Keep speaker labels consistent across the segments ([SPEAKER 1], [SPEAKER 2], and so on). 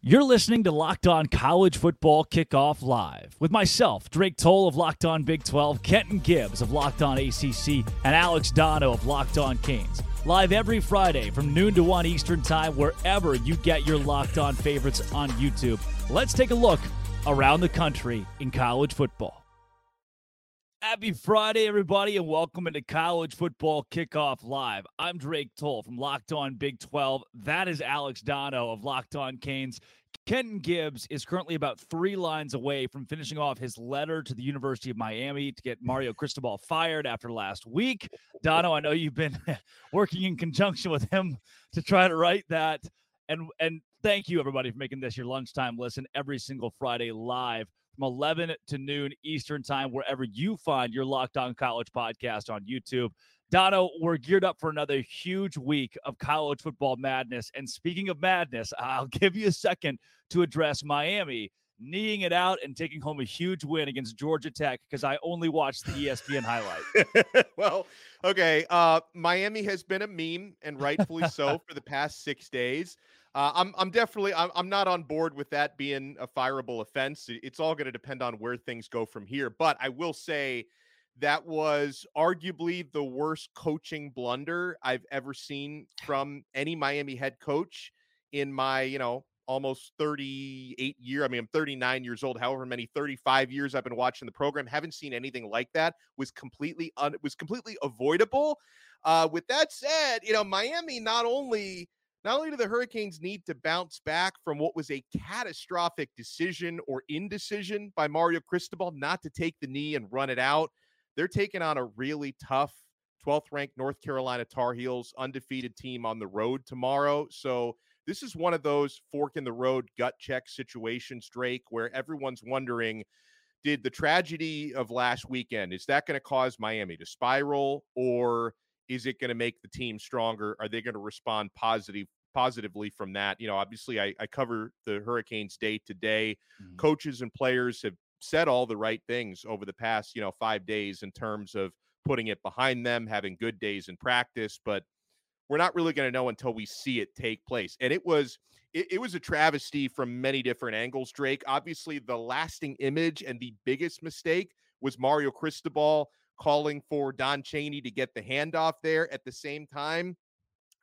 [SPEAKER 1] You're listening to Locked On College Football Kickoff Live with myself, Drake Toll of Locked On Big 12, Kenton Gibbs of Locked On ACC, and Alex Donno of Locked On Canes. Live every Friday from noon to 1 Eastern Time, wherever you get your Locked On favorites on YouTube. Let's take a look around the country in college football. Happy Friday, everybody, and welcome into College Football Kickoff Live. I'm Drake Toll from Locked On Big 12. That is Alex Donno of Locked On Canes. Kenton Gibbs is currently about three lines away from finishing off his letter to the University of Miami to get Mario Cristobal fired after last week. Donno, I know you've been working in conjunction with him to try to write that. And and thank you everybody for making this your lunchtime listen every single Friday live from 11 to noon Eastern Time, wherever you find your Locked On College podcast on YouTube. Donno, we're geared up for another huge week of college football madness. And speaking of madness, I'll give you a second to address Miami kneeing it out and taking home a huge win against Georgia Tech because I only watched the ESPN highlight.
[SPEAKER 2] well, okay. Uh, Miami has been a meme, and rightfully so, for the past six days. Uh, I'm I'm definitely I'm, I'm not on board with that being a fireable offense. It's all going to depend on where things go from here. But I will say that was arguably the worst coaching blunder I've ever seen from any Miami head coach in my you know almost 38 year i mean i'm 39 years old however many 35 years i've been watching the program haven't seen anything like that was completely un, was completely avoidable uh, with that said you know miami not only not only do the Hurricanes need to bounce back from what was a catastrophic decision or indecision by Mario Cristobal not to take the knee and run it out, they're taking on a really tough 12th ranked North Carolina Tar Heels undefeated team on the road tomorrow. So this is one of those fork in the road gut check situations, Drake, where everyone's wondering did the tragedy of last weekend is that going to cause Miami to spiral or is it going to make the team stronger? Are they going to respond positive positively from that? You know, obviously I, I cover the Hurricanes day to day. Mm-hmm. Coaches and players have said all the right things over the past, you know, five days in terms of putting it behind them, having good days in practice, but we're not really going to know until we see it take place. And it was it, it, was a travesty from many different angles, Drake. Obviously, the lasting image and the biggest mistake was Mario Cristobal calling for Don Chaney to get the handoff there. At the same time,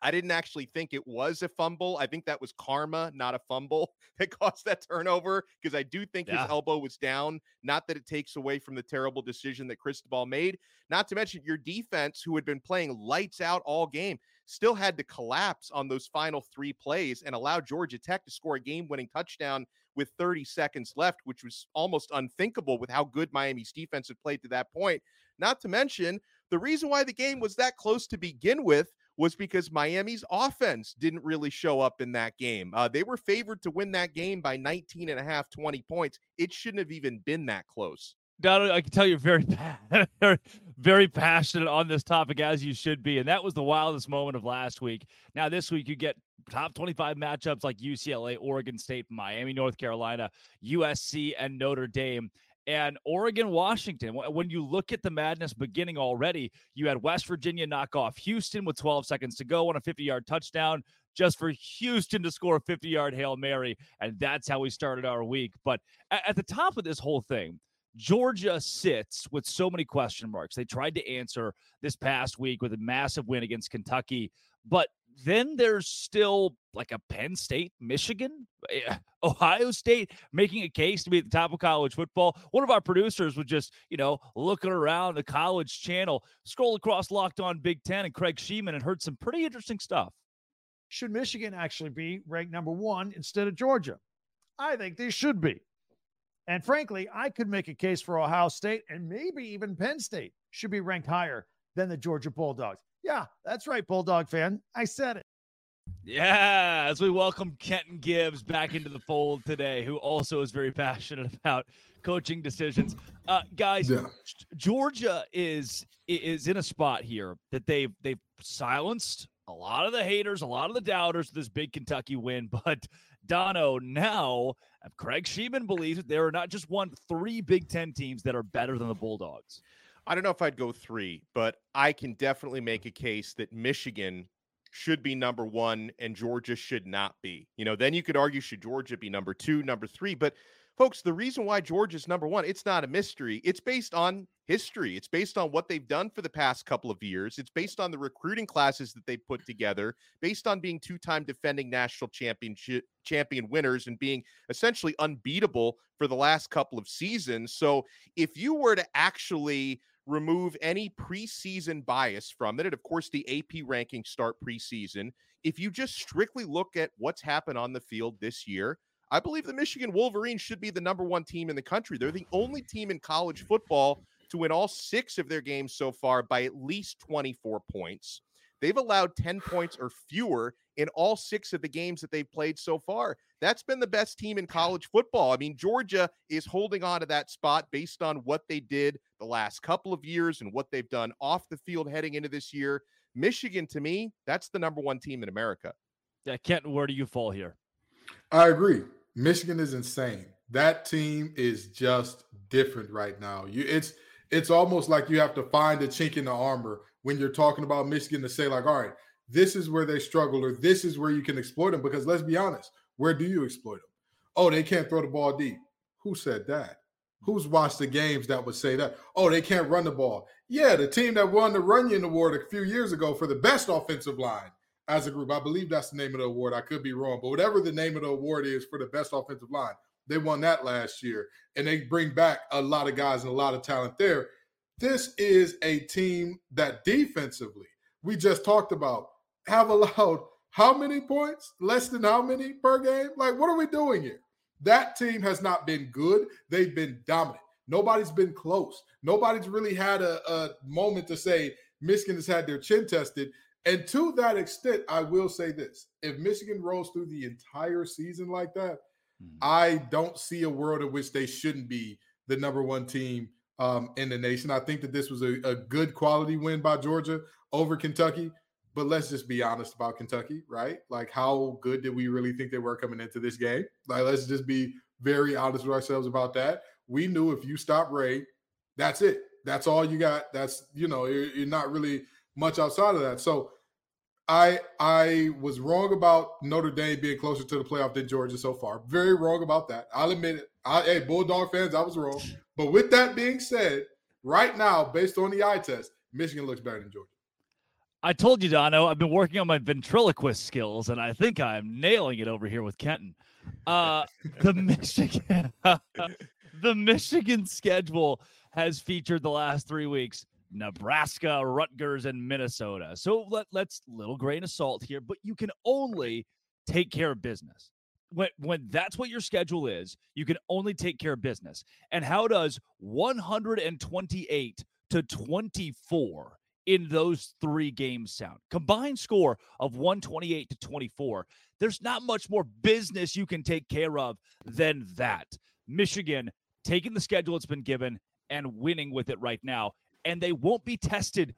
[SPEAKER 2] I didn't actually think it was a fumble. I think that was karma, not a fumble, that caused that turnover because I do think yeah. his elbow was down. Not that it takes away from the terrible decision that Cristobal made. Not to mention your defense, who had been playing lights out all game, still had to collapse on those final three plays and allow Georgia Tech to score a game winning touchdown with 30 seconds left, which was almost unthinkable with how good Miami's defense had played to that point. Not to mention, the reason why the game was that close to begin with was because Miami's offense didn't really show up in that game. Uh, they were favored to win that game by 19 and a half, 20 points. It shouldn't have even been that close.
[SPEAKER 1] Donald, I can tell you're very, very passionate on this topic as you should be, and that was the wildest moment of last week. Now this week you get top 25 matchups like UCLA, Oregon State, Miami, North Carolina, USC, and Notre Dame and Oregon, Washington. When you look at the madness beginning already, you had West Virginia knock off Houston with 12 seconds to go on a 50 yard touchdown just for Houston to score a 50 yard Hail Mary. And that's how we started our week. But at the top of this whole thing, Georgia sits with so many question marks. They tried to answer this past week with a massive win against Kentucky, but then there's still like a Penn State, Michigan, eh, Ohio State making a case to be at the top of college football. One of our producers was just, you know, looking around the college channel, scroll across Locked On Big Ten and Craig Sheeman and heard some pretty interesting stuff.
[SPEAKER 3] Should Michigan actually be ranked number one instead of Georgia? I think they should be. And frankly, I could make a case for Ohio State and maybe even Penn State should be ranked higher than the Georgia Bulldogs. Yeah, that's right, Bulldog fan. I said it.
[SPEAKER 1] Yeah, as we welcome Kenton Gibbs back into the fold today, who also is very passionate about coaching decisions. Uh, guys, yeah. Georgia is is in a spot here that they've they've silenced a lot of the haters, a lot of the doubters this big Kentucky win, but Donno now Craig Sheeman believes that there are not just one, three Big Ten teams that are better than the Bulldogs.
[SPEAKER 2] I don't know if I'd go three, but I can definitely make a case that Michigan should be number one and Georgia should not be. You know, then you could argue should Georgia be number two, number three, but folks, the reason why Georgia's number one, it's not a mystery. It's based on history. It's based on what they've done for the past couple of years. It's based on the recruiting classes that they put together, based on being two-time defending national championship champion winners and being essentially unbeatable for the last couple of seasons. So if you were to actually remove any preseason bias from it, and of course the AP rankings start preseason, if you just strictly look at what's happened on the field this year, I believe the Michigan Wolverines should be the number one team in the country. They're the only team in college football to win all six of their games so far by at least 24 points. They've allowed 10 points or fewer in all six of the games that they've played so far. That's been the best team in college football. I mean, Georgia is holding on to that spot based on what they did the last couple of years and what they've done off the field heading into this year. Michigan, to me, that's the number one team in America.
[SPEAKER 1] Yeah, Kent, where do you fall here?
[SPEAKER 4] I agree. Michigan is insane. That team is just different right now. You it's it's almost like you have to find a chink in the armor when you're talking about Michigan to say, like, all right, this is where they struggle, or this is where you can exploit them. Because let's be honest, where do you exploit them? Oh, they can't throw the ball deep. Who said that? Who's watched the games that would say that? Oh, they can't run the ball. Yeah, the team that won the Runyon Award a few years ago for the best offensive line as a group. I believe that's the name of the award. I could be wrong, but whatever the name of the award is for the best offensive line, they won that last year. And they bring back a lot of guys and a lot of talent there. This is a team that defensively, we just talked about, have allowed how many points? Less than how many per game? Like, what are we doing here? That team has not been good. They've been dominant. Nobody's been close. Nobody's really had a, a moment to say Michigan has had their chin tested. And to that extent, I will say this if Michigan rolls through the entire season like that, mm-hmm. I don't see a world in which they shouldn't be the number one team um, in the nation. I think that this was a, a good quality win by Georgia over Kentucky. But let's just be honest about Kentucky, right? Like, how good did we really think they were coming into this game? Like, let's just be very honest with ourselves about that. We knew if you stop Ray, that's it. That's all you got. That's, you know, you're, you're not really much outside of that. So I I was wrong about Notre Dame being closer to the playoff than Georgia so far. Very wrong about that. I'll admit it. I, hey, Bulldog fans, I was wrong. But with that being said, right now, based on the eye test, Michigan looks better than Georgia.
[SPEAKER 1] I told you, Donno, I've been working on my ventriloquist skills, and I think I'm nailing it over here with Kenton. Uh, the Michigan, the Michigan schedule has featured the last three weeks Nebraska, Rutgers, and Minnesota. So let, let's little grain of salt here, but you can only take care of business. When, when that's what your schedule is, you can only take care of business. And how does 128 to 24 in those three games sound? Combined score of 128 to 24. There's not much more business you can take care of than that. Michigan taking the schedule it's been given and winning with it right now and they won't be tested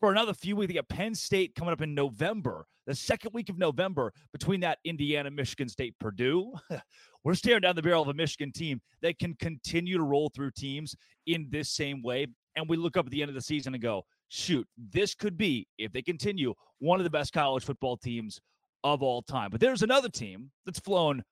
[SPEAKER 1] for another few weeks. They got Penn State coming up in November, the second week of November, between that Indiana, Michigan State, Purdue. We're staring down the barrel of a Michigan team that can continue to roll through teams in this same way. And we look up at the end of the season and go, shoot, this could be, if they continue, one of the best college football teams of all time. But there's another team that's flown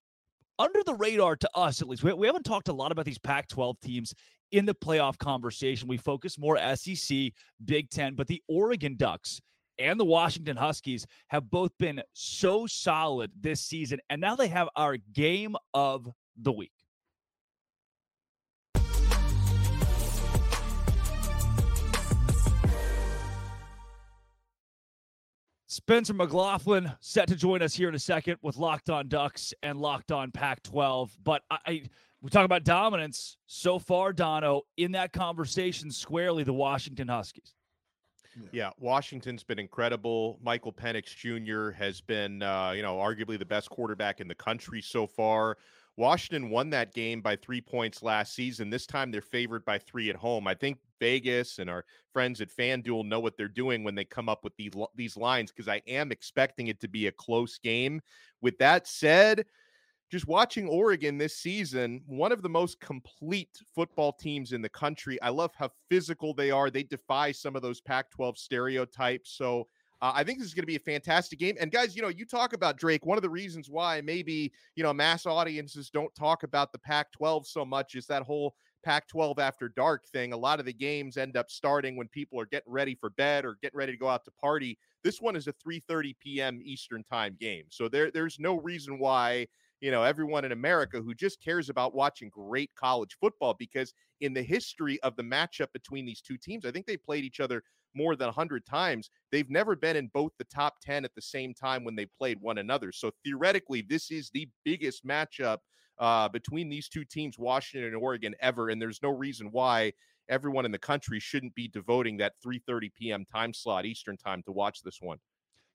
[SPEAKER 1] under the radar to us, at least. We, we haven't talked a lot about these Pac 12 teams in the playoff conversation. We focus more SEC, Big Ten, but the Oregon Ducks and the Washington Huskies have both been so solid this season. And now they have our game of the week. Spencer McLaughlin set to join us here in a second with Locked On Ducks and Locked On Pac 12. But I, we talk about dominance so far, Donno, in that conversation squarely, the Washington Huskies.
[SPEAKER 2] Yeah, Washington's been incredible. Michael Penix Jr. has been, uh, you know, arguably the best quarterback in the country so far. Washington won that game by three points last season. This time they're favored by three at home. I think Vegas and our friends at FanDuel know what they're doing when they come up with these, these lines because I am expecting it to be a close game. With that said, just watching Oregon this season, one of the most complete football teams in the country. I love how physical they are. They defy some of those Pac 12 stereotypes. So Uh, I think this is going to be a fantastic game. And guys, you know, you talk about Drake. One of the reasons why maybe you know mass audiences don't talk about the Pac-12 so much is that whole Pac-12 after dark thing. A lot of the games end up starting when people are getting ready for bed or getting ready to go out to party. This one is a 3:30 p.m. Eastern time game, so there there's no reason why you know everyone in America who just cares about watching great college football because in the history of the matchup between these two teams, I think they played each other more than 100 times. They've never been in both the top 10 at the same time when they played one another. So theoretically, this is the biggest matchup uh, between these two teams, Washington and Oregon, ever. And there's no reason why everyone in the country shouldn't be devoting that 3:30 p.m. time slot Eastern time to watch this one.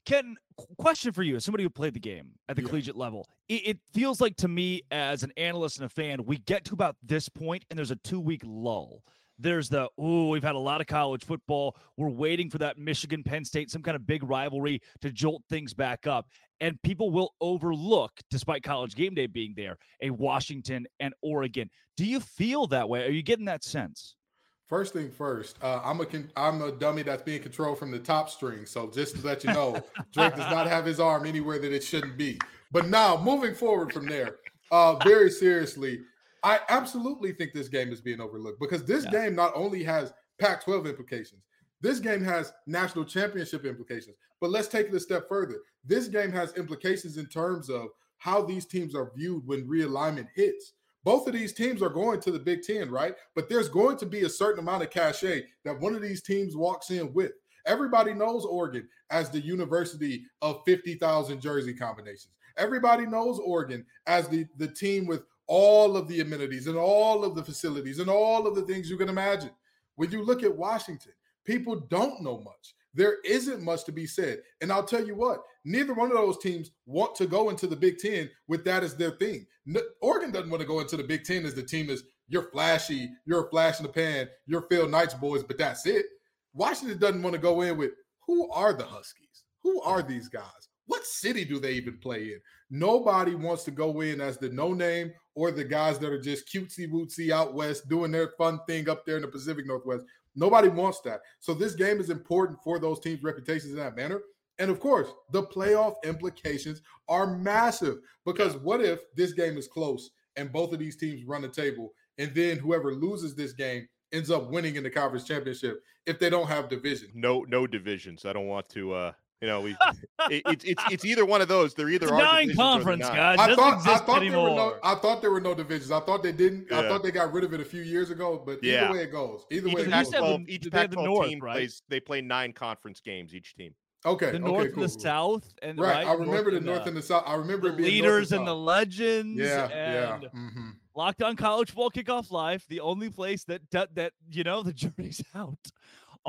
[SPEAKER 1] Ken, question for you as somebody who played the game at the yeah. collegiate level. It, it, feels like to me, as an analyst and a fan, we get to about this point and there's a two week lull. There's the, oh, we've had a lot of college football. We're waiting for that Michigan Penn State, some kind of big rivalry to jolt things back up. And people will overlook, despite college game day being there, a Washington and Oregon. Do you feel that way? Are you getting that sense?
[SPEAKER 4] First thing first, uh, I'm a I'm a dummy that's being controlled from the top string. So just to let you know, Drake does not have his arm anywhere that it shouldn't be. But now moving forward from there, uh, very seriously, I absolutely think this game is being overlooked because this yeah. game not only has Pac-12 implications, this game has national championship implications. But let's take it a step further. This game has implications in terms of how these teams are viewed when realignment hits. Both of these teams are going to the Big Ten, right? But there's going to be a certain amount of cachet that one of these teams walks in with. Everybody knows Oregon as the university of 50,000 jersey combinations. Everybody knows Oregon as the, the team with all of the amenities and all of the facilities and all of the things you can imagine. When you look at Washington, people don't know much. There isn't much to be said. And I'll tell you what, neither one of those teams want to go into the Big Ten with that as their thing. Oregon doesn't want to go into the Big Ten as the team is you're flashy, you're a flash in the pan, you're Phil Knight's boys, but that's it. Washington doesn't want to go in with who are the Huskies? Who are these guys? What city do they even play in? Nobody wants to go in as the no name or the guys that are just cutesy wootsy out west doing their fun thing up there in the Pacific Northwest. Nobody wants that. So this game is important for those teams' reputations in that manner. And of course, the playoff implications are massive because what if this game is close and both of these teams run the table, and then whoever loses this game ends up winning in the conference championship if they don't have division?
[SPEAKER 2] No, no divisions. I don't want to uh you know, we it, it's it's it's either one of those. They're either
[SPEAKER 1] it's nine conference guys.
[SPEAKER 4] I thought I thought anymore. there were no I thought there were no divisions. I thought they didn't. Yeah. I thought they got rid of it a few years ago. But yeah. either way it goes, either
[SPEAKER 2] each
[SPEAKER 4] way,
[SPEAKER 2] Pac-12, each Pac-12 team right? plays. They play nine conference games each team.
[SPEAKER 4] Okay,
[SPEAKER 1] the north
[SPEAKER 4] okay, cool,
[SPEAKER 1] and the south, and
[SPEAKER 4] right.
[SPEAKER 1] right
[SPEAKER 4] I remember the north and the south. I remember
[SPEAKER 1] the leaders and, and, the legends.
[SPEAKER 4] Yeah, yeah. Mm-hmm.
[SPEAKER 1] Locked on college football kickoff live, the only place that that you know the journey's out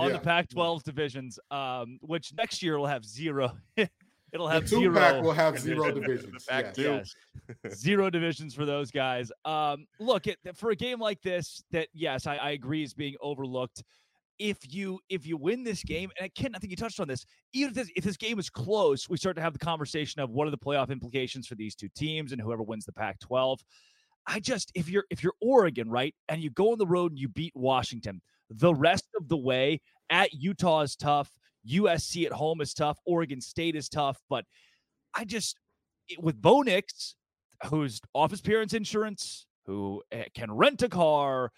[SPEAKER 1] on yeah. the Pac-12 divisions, um, which next year will have zero. It'll have
[SPEAKER 4] the
[SPEAKER 1] zero.
[SPEAKER 4] Pack will have zero divisions.
[SPEAKER 2] yes. yes.
[SPEAKER 1] zero divisions for those guys. Um, look, it, for a game like this, that yes, I, I agree is being overlooked. If you if you win this game, and I Ken, I think you touched on this. Even if this, if this game is close, we start to have the conversation of what are the playoff implications for these two teams and whoever wins the Pac-12. I just if you're if you're Oregon, right, and you go on the road and you beat Washington, the rest of the way at Utah is tough. USC at home is tough. Oregon State is tough. But I just, with Bo Nix, who's office appearance insurance, who eh, can rent a car,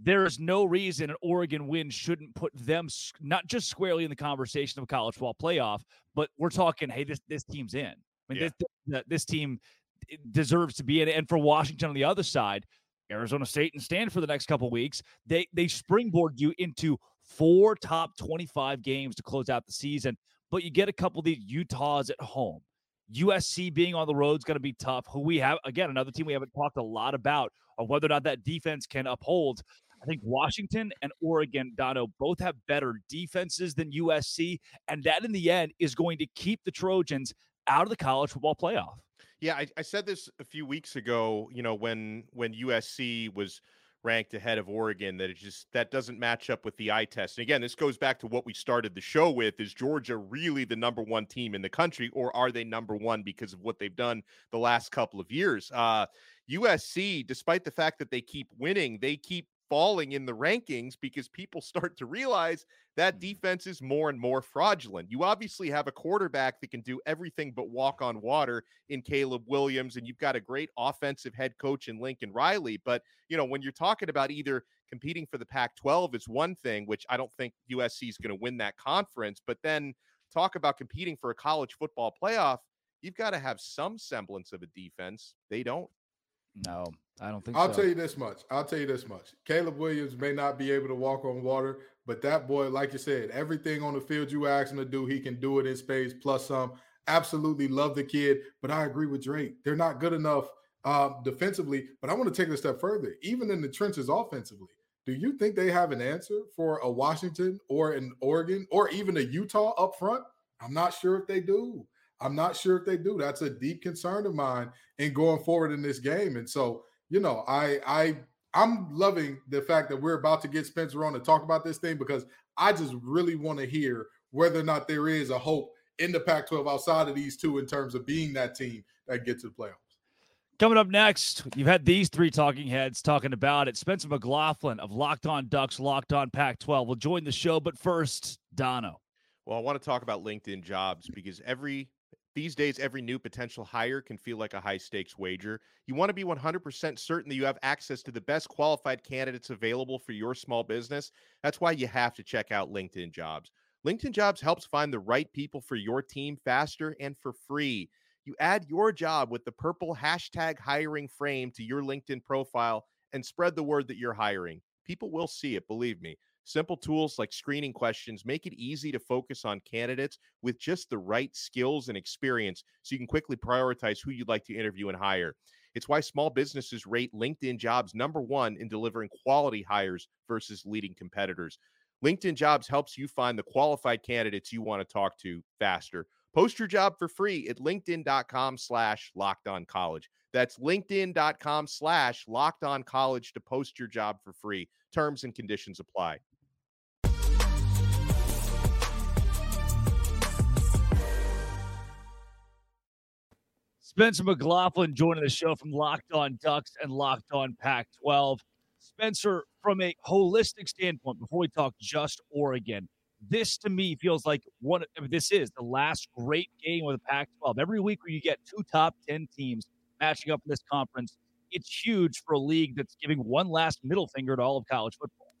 [SPEAKER 1] there is no reason an Oregon win shouldn't put them not just squarely in the conversation of a college football playoff, but we're talking, hey, this this team's in. I mean, yeah. this this team deserves to be in. And for Washington on the other side, Arizona State and Stanford the next couple weeks, they they springboard you into four top 25 games to close out the season, but you get a couple of these Utahs at home. USC being on the road is going to be tough. Who we have again, another team we haven't talked a lot about of whether or not that defense can uphold. I think Washington and Oregon, Donno, both have better defenses than USC, and that in the end is going to keep the Trojans out of the college football playoff.
[SPEAKER 2] Yeah, I, I said this a few weeks ago. You know, when when USC was ranked ahead of Oregon, that it just that doesn't match up with the eye test. And again, this goes back to what we started the show with: is Georgia really the number one team in the country, or are they number one because of what they've done the last couple of years? Uh, USC, despite the fact that they keep winning, they keep falling in the rankings because people start to realize that
[SPEAKER 3] Mm.
[SPEAKER 2] defense is more and more fraudulent. You obviously have a quarterback that can do everything but walk on water in Caleb Williams, and you've got a great offensive head coach in Lincoln Riley. But, you know, when you're talking about either competing for the Pac 12 is one thing, which I don't think USC is going to win that conference, but then talk about competing for a college football playoff, you've got to have some semblance of a defense. They don't.
[SPEAKER 1] No, I don't think
[SPEAKER 4] I'll
[SPEAKER 1] so.
[SPEAKER 4] tell you this much. I'll tell you this much. Caleb Williams may not be able to walk on water, but that boy, like you said, everything on the field you ask him to do, he can do it in space plus some. Absolutely love the kid, but I agree with Drake. They're not good enough uh, defensively. But I want to take it a step further. Even in the trenches offensively, do you think they have an answer for a Washington or an Oregon or even a Utah up front? I'm not sure if they do. I'm not sure if they do. That's a deep concern of mine in going forward in this game. And so, you know, I I I'm loving the fact that we're about to get Spencer on to talk about this thing because I just really want to hear whether or not there is a hope in the Pac-12 outside of these two in terms of being that team that gets to the playoffs.
[SPEAKER 1] Coming up next, you've had these three talking heads talking about it. Spencer McLaughlin of Locked On Ducks, Locked On Pac 12 will join the show. But first, Donno.
[SPEAKER 2] Well, I want to talk about LinkedIn jobs because every these days every new potential hire can feel like a high stakes wager. You want to be 100% certain that you have access to the best qualified candidates available for your small business. That's why you have to check out LinkedIn Jobs. LinkedIn Jobs helps find the right people for your team faster and for free. You add your job with the purple hashtag hiring frame to your LinkedIn profile and spread the word that you're hiring. People will see it, believe me. Simple tools like screening questions make it easy to focus on candidates with just the right skills and experience so you can quickly prioritize who you'd like to interview and hire. It's why small businesses rate LinkedIn jobs number one in delivering quality hires versus leading competitors. LinkedIn jobs helps you find the qualified candidates you want to talk to faster. Post your job for free at linkedin.com slash locked on college. That's linkedin.com slash locked on college to post your job for free. Terms and conditions apply.
[SPEAKER 1] Spencer McLaughlin joining the show from Locked On Ducks and Locked On Pac 12. Spencer, from a holistic standpoint, before we talk just Oregon, this to me feels like one. I mean, this is the last great game of the Pac 12. Every week where you get two top 10 teams matching up in this conference, it's huge for a league that's giving one last middle finger to all of college football.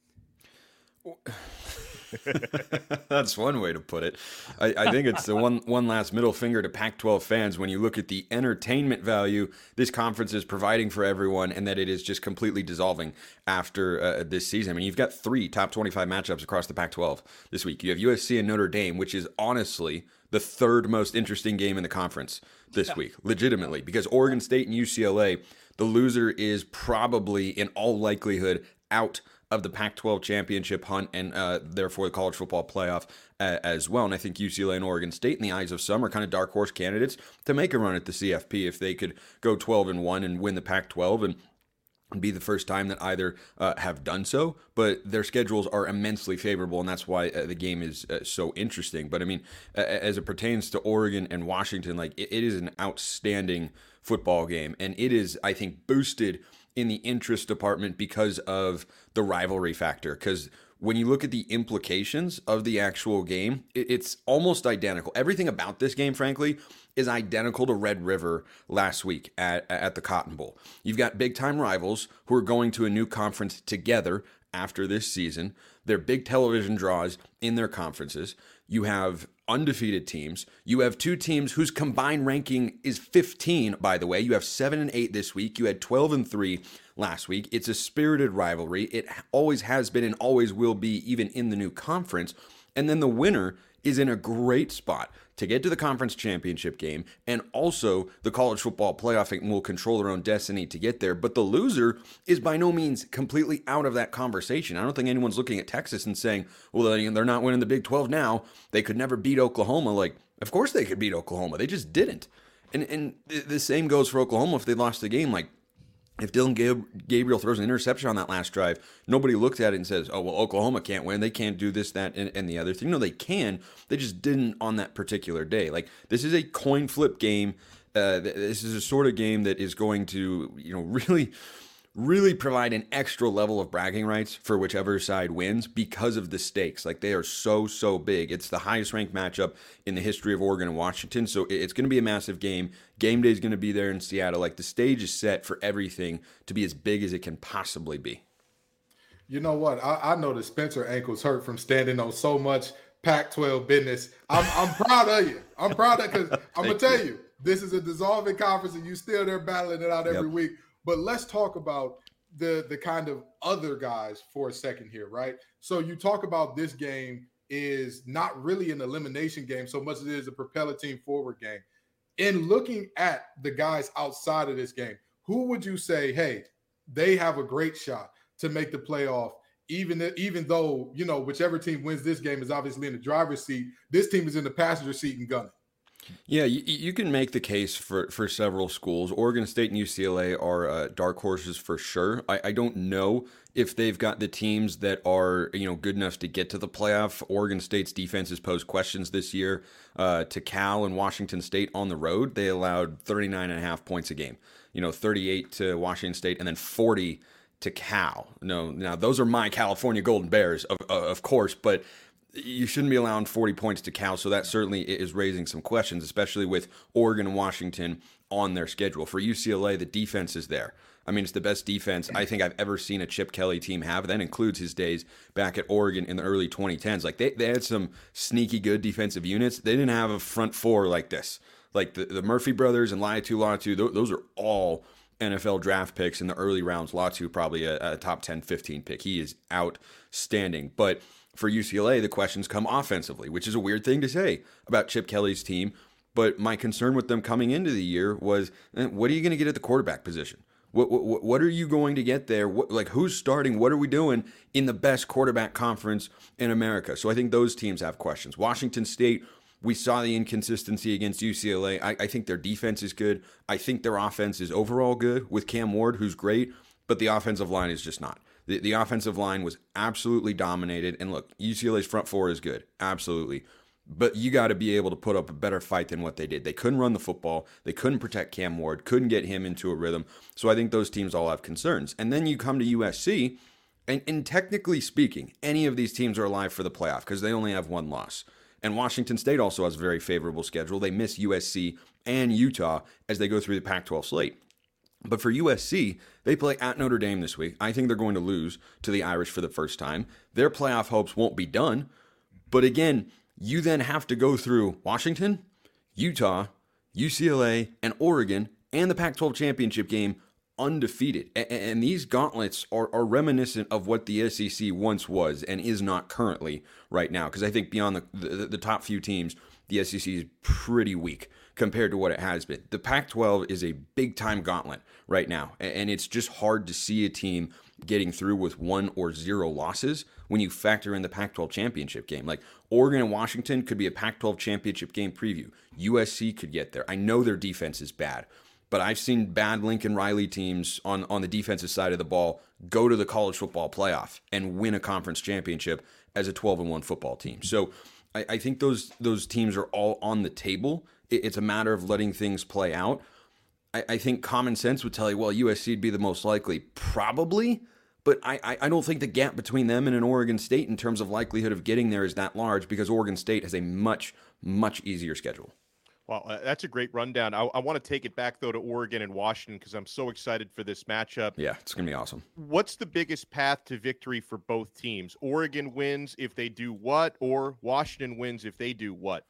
[SPEAKER 5] That's one way to put it. I, I, think it's the one one last middle finger to Pac-12 fans when you look at the entertainment value this conference is providing for everyone, and that it is just completely dissolving after uh, this season. I mean, you've got three top 25 matchups across the Pac-12 this week. You have USC and Notre Dame, which is honestly the third most interesting game in the conference this week, legitimately, because Oregon State and UCLA, the loser is probably in all likelihood out of the Pac 12 championship hunt and uh, therefore the college football playoff uh, as well. And I think UCLA and Oregon State, in the eyes of some, are kind of dark horse candidates to make a run at the CFP if they could go 12 and 1 and win the Pac 12 and be the first time that either uh, have done so, but their schedules are immensely favorable, and that's why uh, the game is uh, so interesting. But I mean, as it pertains to Oregon and Washington, like it, it is an outstanding football game, and it is, I think, boosted in the interest department because of the rivalry factor. Because when you look at the implications of the actual game, it's almost identical. Everything about this game, frankly, is identical to Red River last week at, at the Cotton Bowl. You've got big time rivals who are going to a new conference together after this season. They're big television draws in their conferences. You have undefeated teams. You have two teams whose combined ranking is 15, by the way. You have 7 and 8 this week. You had 12 and 3 last week. It's a spirited rivalry. It always has been and always will be, even in the new conference. And then the winner is in a great spot to get to the conference championship game and also the college football playoff and will control their own destiny to get there. But the loser is by no means completely out of that conversation. I don't think anyone's looking at Texas and saying, well, they're not winning the Big 12 now. They could never beat Oklahoma. Like, of course they could beat Oklahoma. They just didn't. And, and the same goes for Oklahoma if they lost the game. Like, if Dillon Gabriel throws an interception on that last drive, nobody looked at it and says, oh, well, Oklahoma can't win. They can't do this, that, and, and the other thing. No, they can. They just didn't on that particular day. Like, this is a coin flip game. Uh, this is a sort of game that is going to, you know, really really provide an extra level of bragging rights for whichever side wins because of the stakes. Like they are so, so big. It's the highest ranked matchup in the history of Oregon and Washington. So it's going to be a massive game. Game day is going to be there in Seattle. Like the stage is set for everything to be as big as it can possibly be.
[SPEAKER 4] You know what? I, I know that Spencer ankles hurt from standing on so much Pac-12 business. I'm, I'm proud of you. I'm proud of because I'm gonna tell you, this is a dissolving conference, and you still there battling it out every yep. week. But let's talk about the the kind of other guys for a second here, right? So you talk about this game is not really an elimination game so much as it is a propel a team forward game. In looking at the guys outside of this game, who would you say, hey, they have a great shot to make the playoff? Even even though you know whichever team wins this game is obviously in the driver's seat, this team is in the passenger seat and gunning.
[SPEAKER 5] Yeah, you, you, can make the case for, for several schools. Oregon State and UCLA are uh, dark horses for sure. I, I don't know if they've got the teams that are you know good enough to get to the playoff. Oregon State's defense has posed questions this year uh, to Cal and Washington State on the road. They allowed 39 and a half points a game. You know, 38 to Washington State and then 40 to Cal. No, now those are my California Golden Bears, of, of course, but you shouldn't be allowing 40 points to Cal, so that certainly is raising some questions, especially with Oregon and Washington on their schedule. For UCLA, the defense is there. I mean, it's the best defense I think I've ever seen a Chip Kelly team have. That includes his days back at Oregon in the early 2010s. Like they, they had some sneaky good defensive units. They didn't have a front four like this. Like the, the Murphy brothers and Laiatu Latu, those are all NFL draft picks in the early rounds. Latu probably a, a top 10, 15 pick. He is outstanding. But for UCLA, the questions come offensively, which is a weird thing to say about Chip Kelly's team. But my concern with them coming into the year was, eh, what are you going to get at the quarterback position? What, what, what are you going to get there? What, like who's starting? What are we doing in the best quarterback conference in America? So I think those teams have questions. Washington State, we saw the inconsistency against UCLA. I, I think their defense is good. I think their offense is overall good with Cam Ward, who's great, but the offensive line is just not. The, the offensive line was absolutely dominated. And look, UCLA's front four is good. Absolutely. But you got to be able to put up a better fight than what they did. They couldn't run the football. They couldn't protect Cam Ward, couldn't get him into a rhythm. So I think those teams all have concerns. And then you come to USC, and, and technically speaking, any of these teams are alive for the playoff because they only have one loss. And Washington State also has a very favorable schedule. They miss USC and Utah as they go through the Pac 12 slate. But for USC, they play at Notre Dame this week. I think they're going to lose to the Irish for the first time. Their playoff hopes won't be done. But again, you then have to go through Washington, Utah, UCLA, and Oregon, and the Pac 12 championship game undefeated. And these gauntlets are, are reminiscent of what the SEC once was and is not currently right now. Because I think beyond the, the, the top few teams, the SEC is pretty weak compared to what it has been. The Pac 12 is a big time gauntlet right now, and it's just hard to see a team getting through with one or zero losses when you factor in the Pac 12 championship game. Like Oregon and Washington could be a Pac 12 championship game preview. USC could get there. I know their defense is bad. But I've seen bad Lincoln Riley teams on, on the defensive side of the ball go to the college football playoff and win a conference championship as a 12 and 1 football team. So I, I think those those teams are all on the table it's a matter of letting things play out. I, I think common sense would tell you, well, USC would be the most likely, probably. But I, I don't think the gap between them and an Oregon State in terms of likelihood of getting there is that large because Oregon State has a much, much easier schedule.
[SPEAKER 2] Well, uh, that's a great rundown. I, I want to take it back though to Oregon and Washington because I'm so excited for this matchup.
[SPEAKER 5] Yeah, it's gonna be awesome.
[SPEAKER 2] What's the biggest path to victory for both teams? Oregon wins if they do what, or Washington wins if they do what?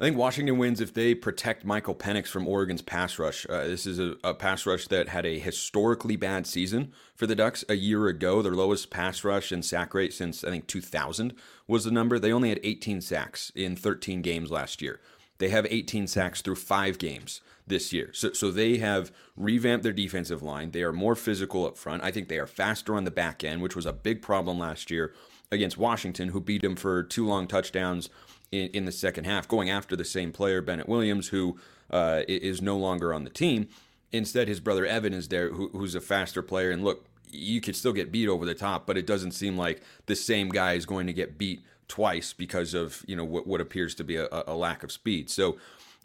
[SPEAKER 5] I think Washington wins if they protect Michael Penix from Oregon's pass rush. Uh, this is a, a, pass rush that had a historically bad season for the Ducks a year ago. Their lowest pass rush and sack rate since I think 2000 was the number. They only had 18 sacks in 13 games last year. They have 18 sacks through five games this year. So, so they have revamped their defensive line. They are more physical up front. I think they are faster on the back end, which was a big problem last year against Washington, who beat them for two long touchdowns in, in the second half, going after the same player, Bennett Williams, who uh, is no longer on the team. Instead, his brother Evan is there, who, who's a faster player. And look, you could still get beat over the top, but it doesn't seem like the same guy is going to get beat twice because of you know what, what appears to be a, a lack of speed. So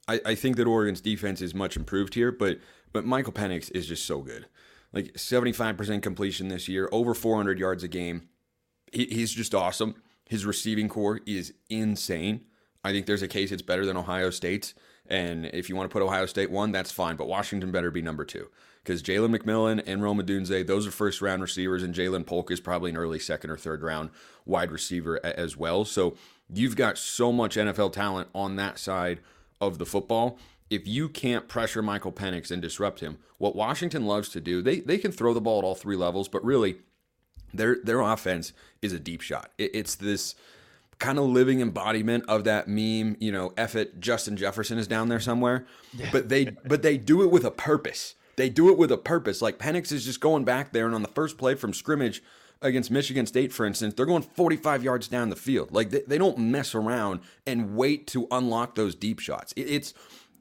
[SPEAKER 5] I, I, think that Oregon's defense is much improved here, but but Michael Penix is just so good. like 75% completion this year, over 400 yards a game. He, he's just awesome. His receiving corps is insane. I think there's a case it's better than Ohio State's. And if you want to put Ohio State one, that's fine. But Washington better be number two because Jalen McMillan and Rome Odunze, those are first round receivers, and Ja'Lynn Polk is probably an early second or third round wide receiver as well. So you've got so much NFL talent on that side of the football. If you can't pressure Michael Penix and disrupt him, what Washington loves to do, they they can throw the ball at all three levels, but really their their offense is a deep shot. It, it's this kind of living embodiment of that meme, you know, F it, Justin Jefferson is down there somewhere. Yeah. But they but they do it with a purpose. They do it with a purpose. Like Penix is just going back there, and on the first play from scrimmage against Michigan State, for instance, they're going 45 yards down the field. Like they, they don't mess around and wait to unlock those deep shots. It, it's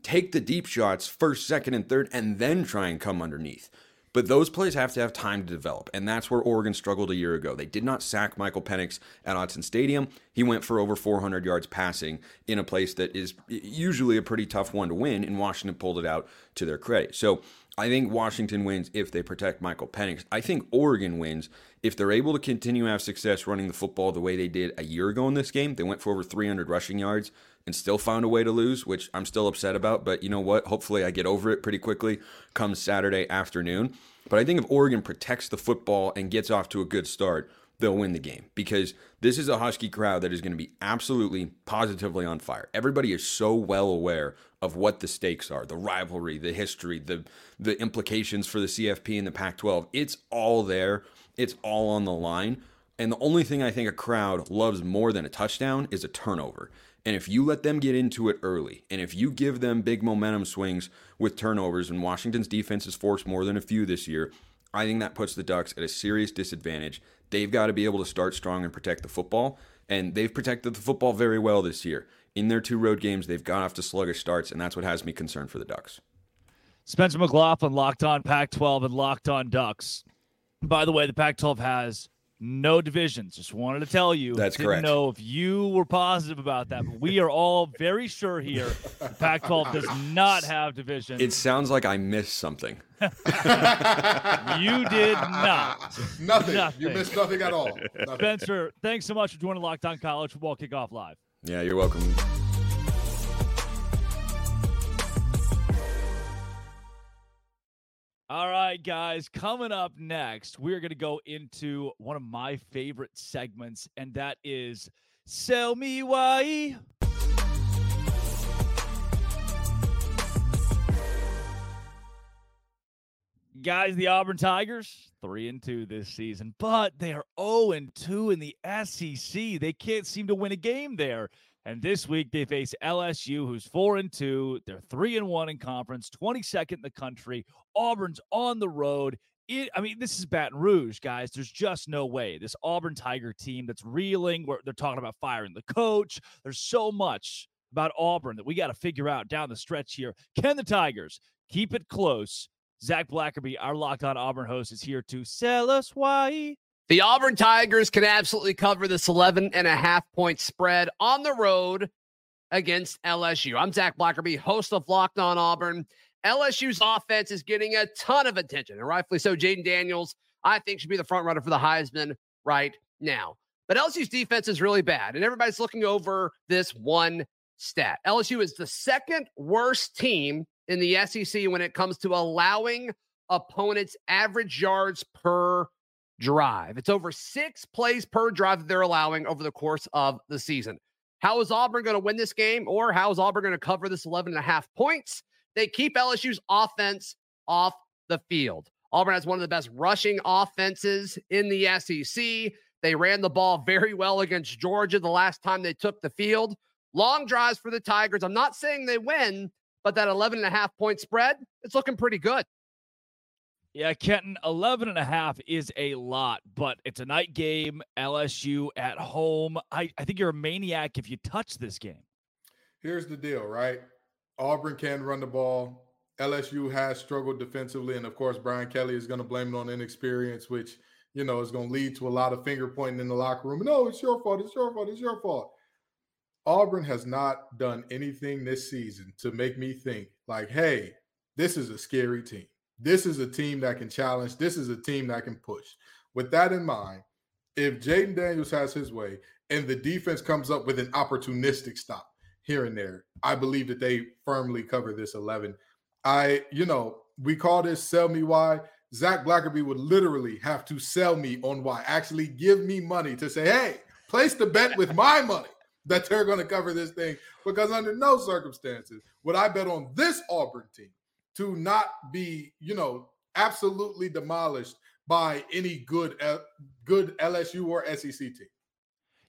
[SPEAKER 5] take the deep shots first, second, and third, and then try and come underneath. But those plays have to have time to develop, and that's where Oregon struggled a year ago. They did not sack Michael Penix at Autzen Stadium. He went for over 400 yards passing in a place that is usually a pretty tough one to win, and Washington pulled it out to their credit. So I think Washington wins if they protect Michael Penix. I think Oregon wins if they're able to continue to have success running the football the way they did a year ago in this game. They went for over 300 rushing yards and still found a way to lose, which I'm still upset about. But you know what? Hopefully, I get over it pretty quickly come Saturday afternoon. But I think if Oregon protects the football and gets off to a good start, they'll win the game because this is a Husky crowd that is going to be absolutely positively on fire. Everybody is so well aware of what the stakes are, the rivalry, the history, the the implications for the CFP and the Pac-12. It's all there. It's all on the line. And the only thing I think a crowd loves more than a touchdown is a turnover. And if you let them get into it early, and if you give them big momentum swings with turnovers, and Washington's defense has forced more than a few this year, I think that puts the Ducks at a serious disadvantage. They've got to be able to start strong and protect the football. And they've protected the football very well this year. In their two road games, they've gone off to sluggish starts, and that's what has me concerned for the Ducks.
[SPEAKER 1] Spencer McLaughlin, Locked On Pac 12 and Locked On Ducks. By the way, the Pac 12 has no divisions. Just wanted to tell you.
[SPEAKER 5] That's
[SPEAKER 1] Didn't
[SPEAKER 5] correct.
[SPEAKER 1] know if you were positive about that, but we are all very sure here. The Pac-12 does not have divisions.
[SPEAKER 5] It sounds like I missed something.
[SPEAKER 1] you did not.
[SPEAKER 4] Nothing. nothing. You missed nothing at all. Nothing.
[SPEAKER 1] Spencer, thanks so much for joining Locked On College Football Kickoff Live.
[SPEAKER 5] Yeah, you're welcome.
[SPEAKER 1] All right, guys, coming up next, we're going to go into one of my favorite segments, and that is Sell Me Why. Guys, the Auburn Tigers, 3 and 2 this season, but they are 0 and 2 in the SEC. They can't seem to win a game there. And this week they face LSU, who's four and two. They're three and one in conference, 22nd in the country. Auburn's on the road. It, I mean, this is Baton Rouge, guys. There's just no way. This Auburn Tiger team that's reeling, where they're talking about firing the coach. There's so much about Auburn that we got to figure out down the stretch here. Can the Tigers keep it close? Zach Blackerby, our Locked On Auburn host, is here to sell us why.
[SPEAKER 6] The Auburn Tigers can absolutely cover this 11 and a half point spread on the road against LSU. I'm Zach Blackerby, host of Locked On Auburn. LSU's offense is getting a ton of attention, and rightfully so. Jayden Daniels, I think, should be the front runner for the Heisman right now. But LSU's defense is really bad, and everybody's looking over this one stat. LSU is the second worst team in the SEC when it comes to allowing opponents' average yards per drive. It's over six plays per drive that they're allowing over the course of the season. How is Auburn going to win this game, or how is Auburn going to cover this 11 and a half points? They keep LSU's offense off the field. Auburn has one of the best rushing offenses in the SEC. They ran the ball very well against Georgia the last time they took the field. Long drives for the Tigers. I'm not saying they win, but that 11 and a half point spread, it's looking pretty good.
[SPEAKER 1] Yeah, Kenton, 11 and a half is a lot, but it's a night game, LSU at home. I, I think you're a maniac if you touch this game.
[SPEAKER 4] Here's the deal, right? Auburn can run the ball. LSU has struggled defensively. And of course, Brian Kelly is going to blame it on inexperience, which, you know, is going to lead to a lot of finger pointing in the locker room. No, it's your fault. It's your fault. It's your fault. Auburn has not done anything this season to make me think, like, hey, this is a scary team. This is a team that can challenge. This is a team that can push. With that in mind, if Jayden Daniels has his way and the defense comes up with an opportunistic stop here and there, I believe that they firmly cover this 11. I, you know, we call this sell me why. Zach Blackerby would literally have to sell me on why, actually give me money to say, hey, place the bet with my money that they're going to cover this thing. Because under no circumstances would I bet on this Auburn team to not be, you know, absolutely demolished by any good uh, good LSU or SEC team.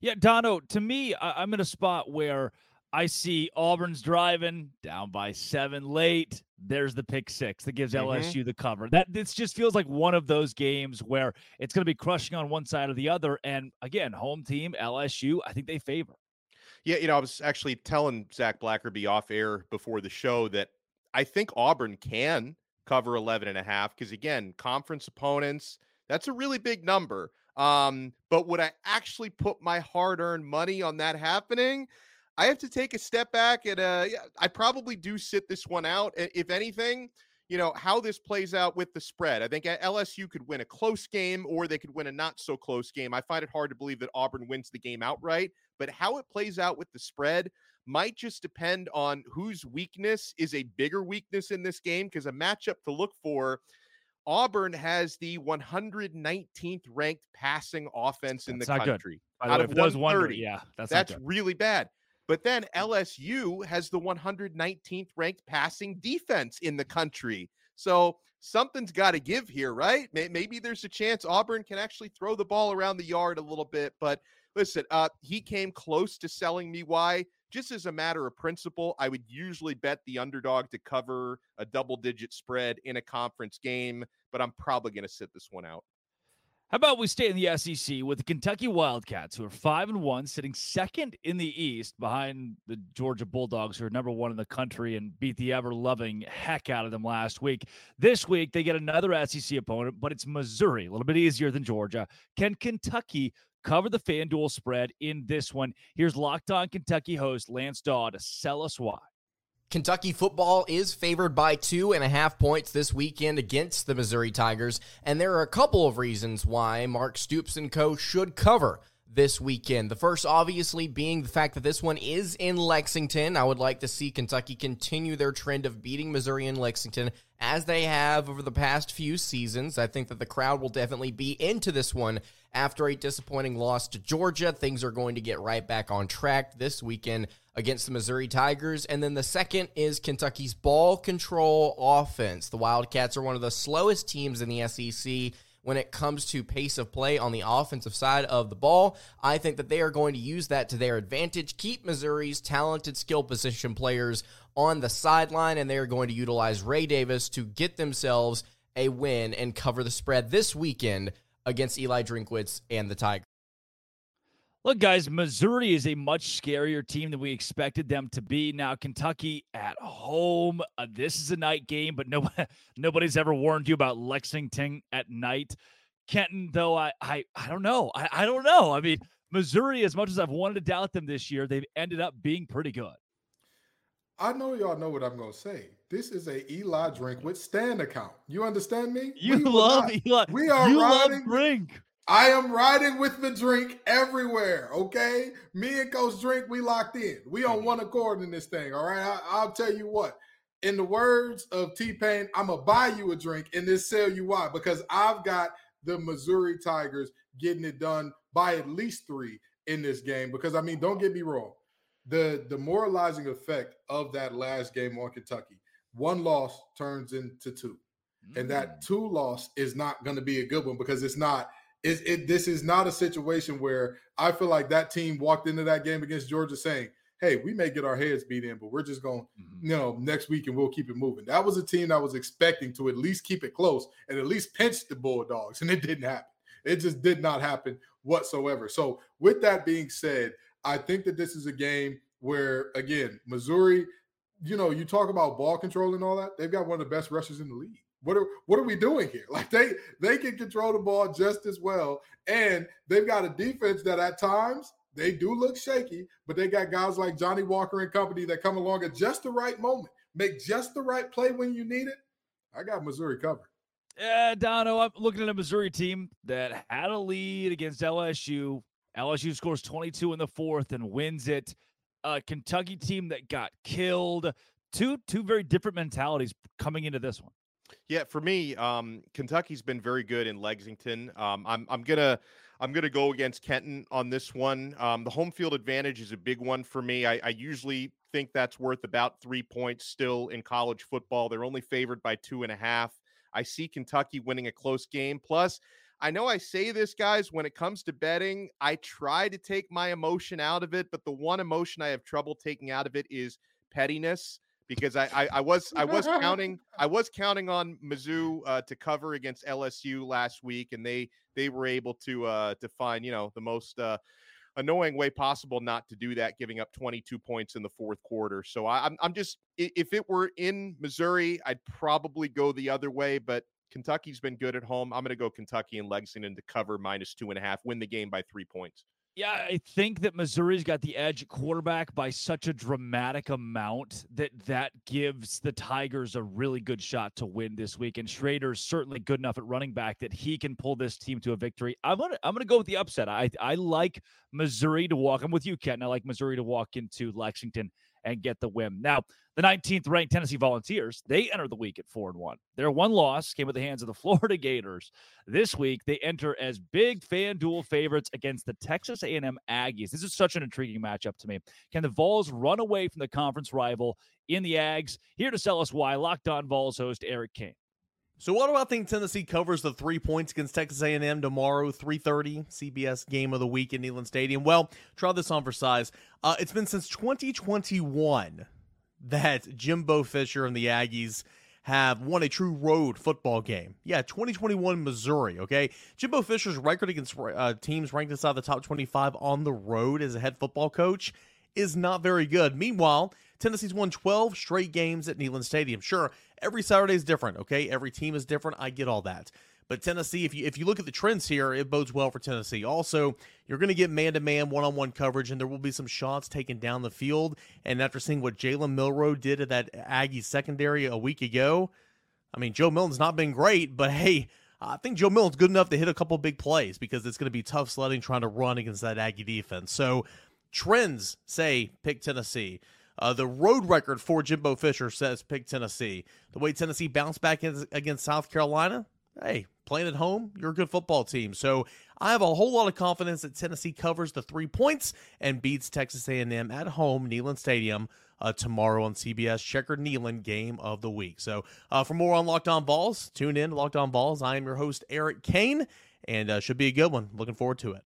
[SPEAKER 1] Yeah, Donno, to me, I- I'm in a spot where I see Auburn's driving down by seven late. There's the pick six that gives
[SPEAKER 2] Mhm.
[SPEAKER 1] LSU the cover. That this just feels like one of those games where it's going to be crushing on one side or the other. And again, home team LSU, I think they favor.
[SPEAKER 2] Yeah, you know, I was actually telling Zach Blackerby off air before the show that I think Auburn can cover 11 and a half because again, conference opponents, that's a really big number. Um, but would I actually put my hard-earned money on that happening? I have to take a step back and uh I probably do sit this one out. If anything, you know, how this plays out with the spread. I think LSU could win a close game or they could win a not so close game. I find it hard to believe that Auburn wins the game outright, but how it plays out with the spread might just depend on whose weakness is a bigger weakness in this game because a matchup to look for Auburn has the 119th ranked passing offense in
[SPEAKER 1] That's
[SPEAKER 2] the
[SPEAKER 1] good.
[SPEAKER 2] country.
[SPEAKER 1] The
[SPEAKER 2] Out
[SPEAKER 1] way,
[SPEAKER 2] of
[SPEAKER 1] if those wonder,
[SPEAKER 2] 130.
[SPEAKER 1] yeah, that's
[SPEAKER 2] That's
[SPEAKER 1] good.
[SPEAKER 2] really bad. But then LSU has the 119th ranked passing defense in the country. So something's got to give here, right? Maybe there's a chance Auburn can actually throw the ball around the yard a little bit. But listen, uh, he came close to selling me why. Just as a matter of principle, I would usually bet the underdog to cover a double digit spread in a conference game, but I'm probably going to sit this one out.
[SPEAKER 1] How about we stay in the SEC with the Kentucky Wildcats, who are five and one, sitting second in the East behind the Georgia Bulldogs, who are number one in the country and beat the ever loving heck out of them last week. This week they get another SEC opponent, but it's Missouri, a little bit easier than Georgia. Can Kentucky cover the FanDuel spread in this one? Here's Locked On Kentucky host Lance Daw to sell us why.
[SPEAKER 7] Kentucky football is favored by two and a half points this weekend against the Missouri Tigers, and there are a couple of reasons why Mark Stoops and co should cover this weekend. The first, obviously, being the fact that this one is in Lexington. I would like to see Kentucky continue their trend of beating Missouri in Lexington as they have over the past few seasons. I think that the crowd will definitely be into this one after a disappointing loss to Georgia. Things are going to get right back on track this weekend against the Missouri Tigers. And then the second is Kentucky's ball control offense. The Wildcats are one of the slowest teams in the SEC when it comes to pace of play on the offensive side of the ball. I think that they are going to use that to their advantage, keep Missouri's talented skill position players on the sideline, and they are going to utilize Ray Davis to get themselves a win and cover the spread this weekend against Eli Drinkwitz and the Tigers.
[SPEAKER 1] Look, guys, Missouri is a much scarier team than we expected them to be. Now, Kentucky at home. Uh, this is a night game, but no, nobody's ever warned you about Lexington at night. Kenton, though, I, I, I don't know. I, I don't know. I mean, Missouri, as much as I've wanted to doubt them this year, they've ended up being pretty good.
[SPEAKER 4] I know y'all know what I'm going to say. This is a Eli Drinkwitz stand account. You understand me?
[SPEAKER 1] You
[SPEAKER 4] We
[SPEAKER 1] love
[SPEAKER 4] not-
[SPEAKER 1] Eli.
[SPEAKER 4] We are
[SPEAKER 1] you love
[SPEAKER 4] riding.
[SPEAKER 1] drink.
[SPEAKER 4] I am riding with the drink everywhere. Okay, me and Coach Drink, we locked in. We on one accord in this thing. All right, I, I'll tell you what. In the words of T Pain, I'm gonna buy you a drink and then sell you why because I've got the Missouri Tigers getting it done by at least three in this game. Because I mean, don't get me wrong, the demoralizing effect of that last game on Kentucky, one loss turns into two and
[SPEAKER 1] Mm.
[SPEAKER 4] that two loss is not going to be a good one because it's not it, it this is not a situation where I feel like that team walked into that game against Georgia saying, "Hey, we may get our heads beat in, but we're just going,
[SPEAKER 1] Mhm.
[SPEAKER 4] you know, next week and we'll keep it moving." That was a team that was expecting to at least keep it close and at least pinch the Bulldogs, and it didn't happen. It just did not happen whatsoever. So, with that being said, I think that this is a game where again, Missouri, you know, you talk about ball control and all that. They've got one of the best rushers in the league. What are what are we doing here? Like they they can control the ball just as well, and they've got a defense that at times they do look shaky, but they got guys like Johnny Walker and company that come along at just the right moment, make just the right play when you need it. I got Missouri covered.
[SPEAKER 1] Yeah, Donno, I'm looking at a Missouri team that had a lead against LSU. LSU scores 22 in the fourth and wins it. A Kentucky team that got killed. Two two very different mentalities coming into this one.
[SPEAKER 2] Yeah, for me, um, Kentucky's been very good in Lexington. Um, I'm I'm gonna I'm gonna go against Kenton on this one. Um, the home field advantage is a big one for me. I, I usually think that's worth about three points still in college football. They're only favored by two and a half. I see Kentucky winning a close game. Plus, I know I say this, guys, when it comes to betting, I try to take my emotion out of it, but the one emotion I have trouble taking out of it is pettiness because I, I, I was I was counting I was counting on Mizzou uh, to cover against LSU last week, and they they were able to uh, to find you know the most uh, annoying way possible not to do that, giving up 22 points in the fourth quarter. So I, I'm I'm just if it were in Missouri, I'd probably go the other way, but Kentucky's been good at home. I'm going to go Kentucky and Lexington to cover minus two and a half, win the game by three points.
[SPEAKER 1] Yeah, I think that Missouri's got the edge at quarterback by such a dramatic amount that that gives the Tigers a really good shot to win this week. And Schrader's certainly good enough at running back that he can pull this team to a victory. I'm gonna I'm gonna go with the upset. I I like Missouri to walk. I'm with you, Ken. I like Missouri to walk into Lexington and get the win. Now, the 19th ranked Tennessee Volunteers, they enter the week at 4 and 1. Their one loss came at the hands of the Florida Gators. This week, they enter as big FanDuel favorites against the Texas A&M Aggies. This is such an intriguing matchup to me. Can the Vols run away from the conference rival in the Ags? Here to sell us why, Locked On Vols host Eric King.
[SPEAKER 8] So what do I think Tennessee covers the three points against Texas A&M tomorrow, 3.30, CBS game of the week in Neyland Stadium? Well, try this on for size. Uh, it's been since 2021 that Jimbo Fisher and the Aggies have won a true road football game. Yeah, 2021 Missouri, okay? Jimbo Fisher's record against uh, teams ranked inside the top 25 on the road as a head football coach is not very good. Meanwhile, Tennessee's won 12 straight games at Neyland Stadium. Sure, every Saturday is different, okay? Every team is different. I get all that. But Tennessee, if you if you look at the trends here, it bodes well for Tennessee. Also, you're going to get man to man, one on one coverage, and there will be some shots taken down the field. And after seeing what Jalen Milroe did at that Aggie secondary a week ago, I mean, Joe Milton's not been great, but hey, I think Joe Milton's good enough to hit a couple big plays because it's going to be tough sledding trying to run against that Aggie defense. So trends say pick Tennessee. Uh, the road record for Jimbo Fisher says pick Tennessee. The way Tennessee bounced back against South Carolina, hey, playing at home, you're a good football team. So I have a whole lot of confidence that Tennessee covers the three points and beats Texas A&M at home, Neyland Stadium, uh, tomorrow on CBS. Checker Neyland game of the week. So uh, for more on Locked On Vols, tune in to Locked On Vols. I am your host Eric Cain, and uh, should be a good one. Looking forward to it.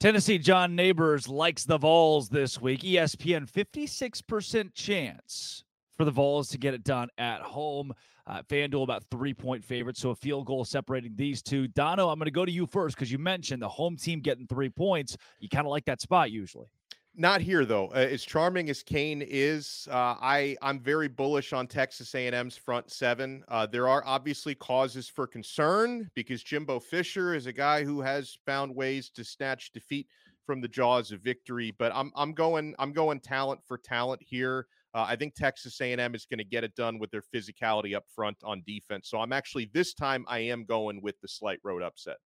[SPEAKER 1] Tennessee John Neighbors likes the Vols this week. ESPN 56% chance for the Vols to get it done at home. Uh, FanDuel about three point favorites, so a field goal separating these two. Donno, I'm going to go to you first because you mentioned the home team getting three points. You kind of like that spot usually.
[SPEAKER 2] Not here though. Uh, as charming as Cain is, uh, I I'm very bullish on Texas A&M's front seven. Uh, there are obviously causes for concern because Jimbo Fisher is a guy who has found ways to snatch defeat from the jaws of victory. But I'm I'm going I'm going talent for talent here. Uh, I think Texas A&M is going to get it done with their physicality up front on defense. So I'm actually this time I am going with the slight road upset.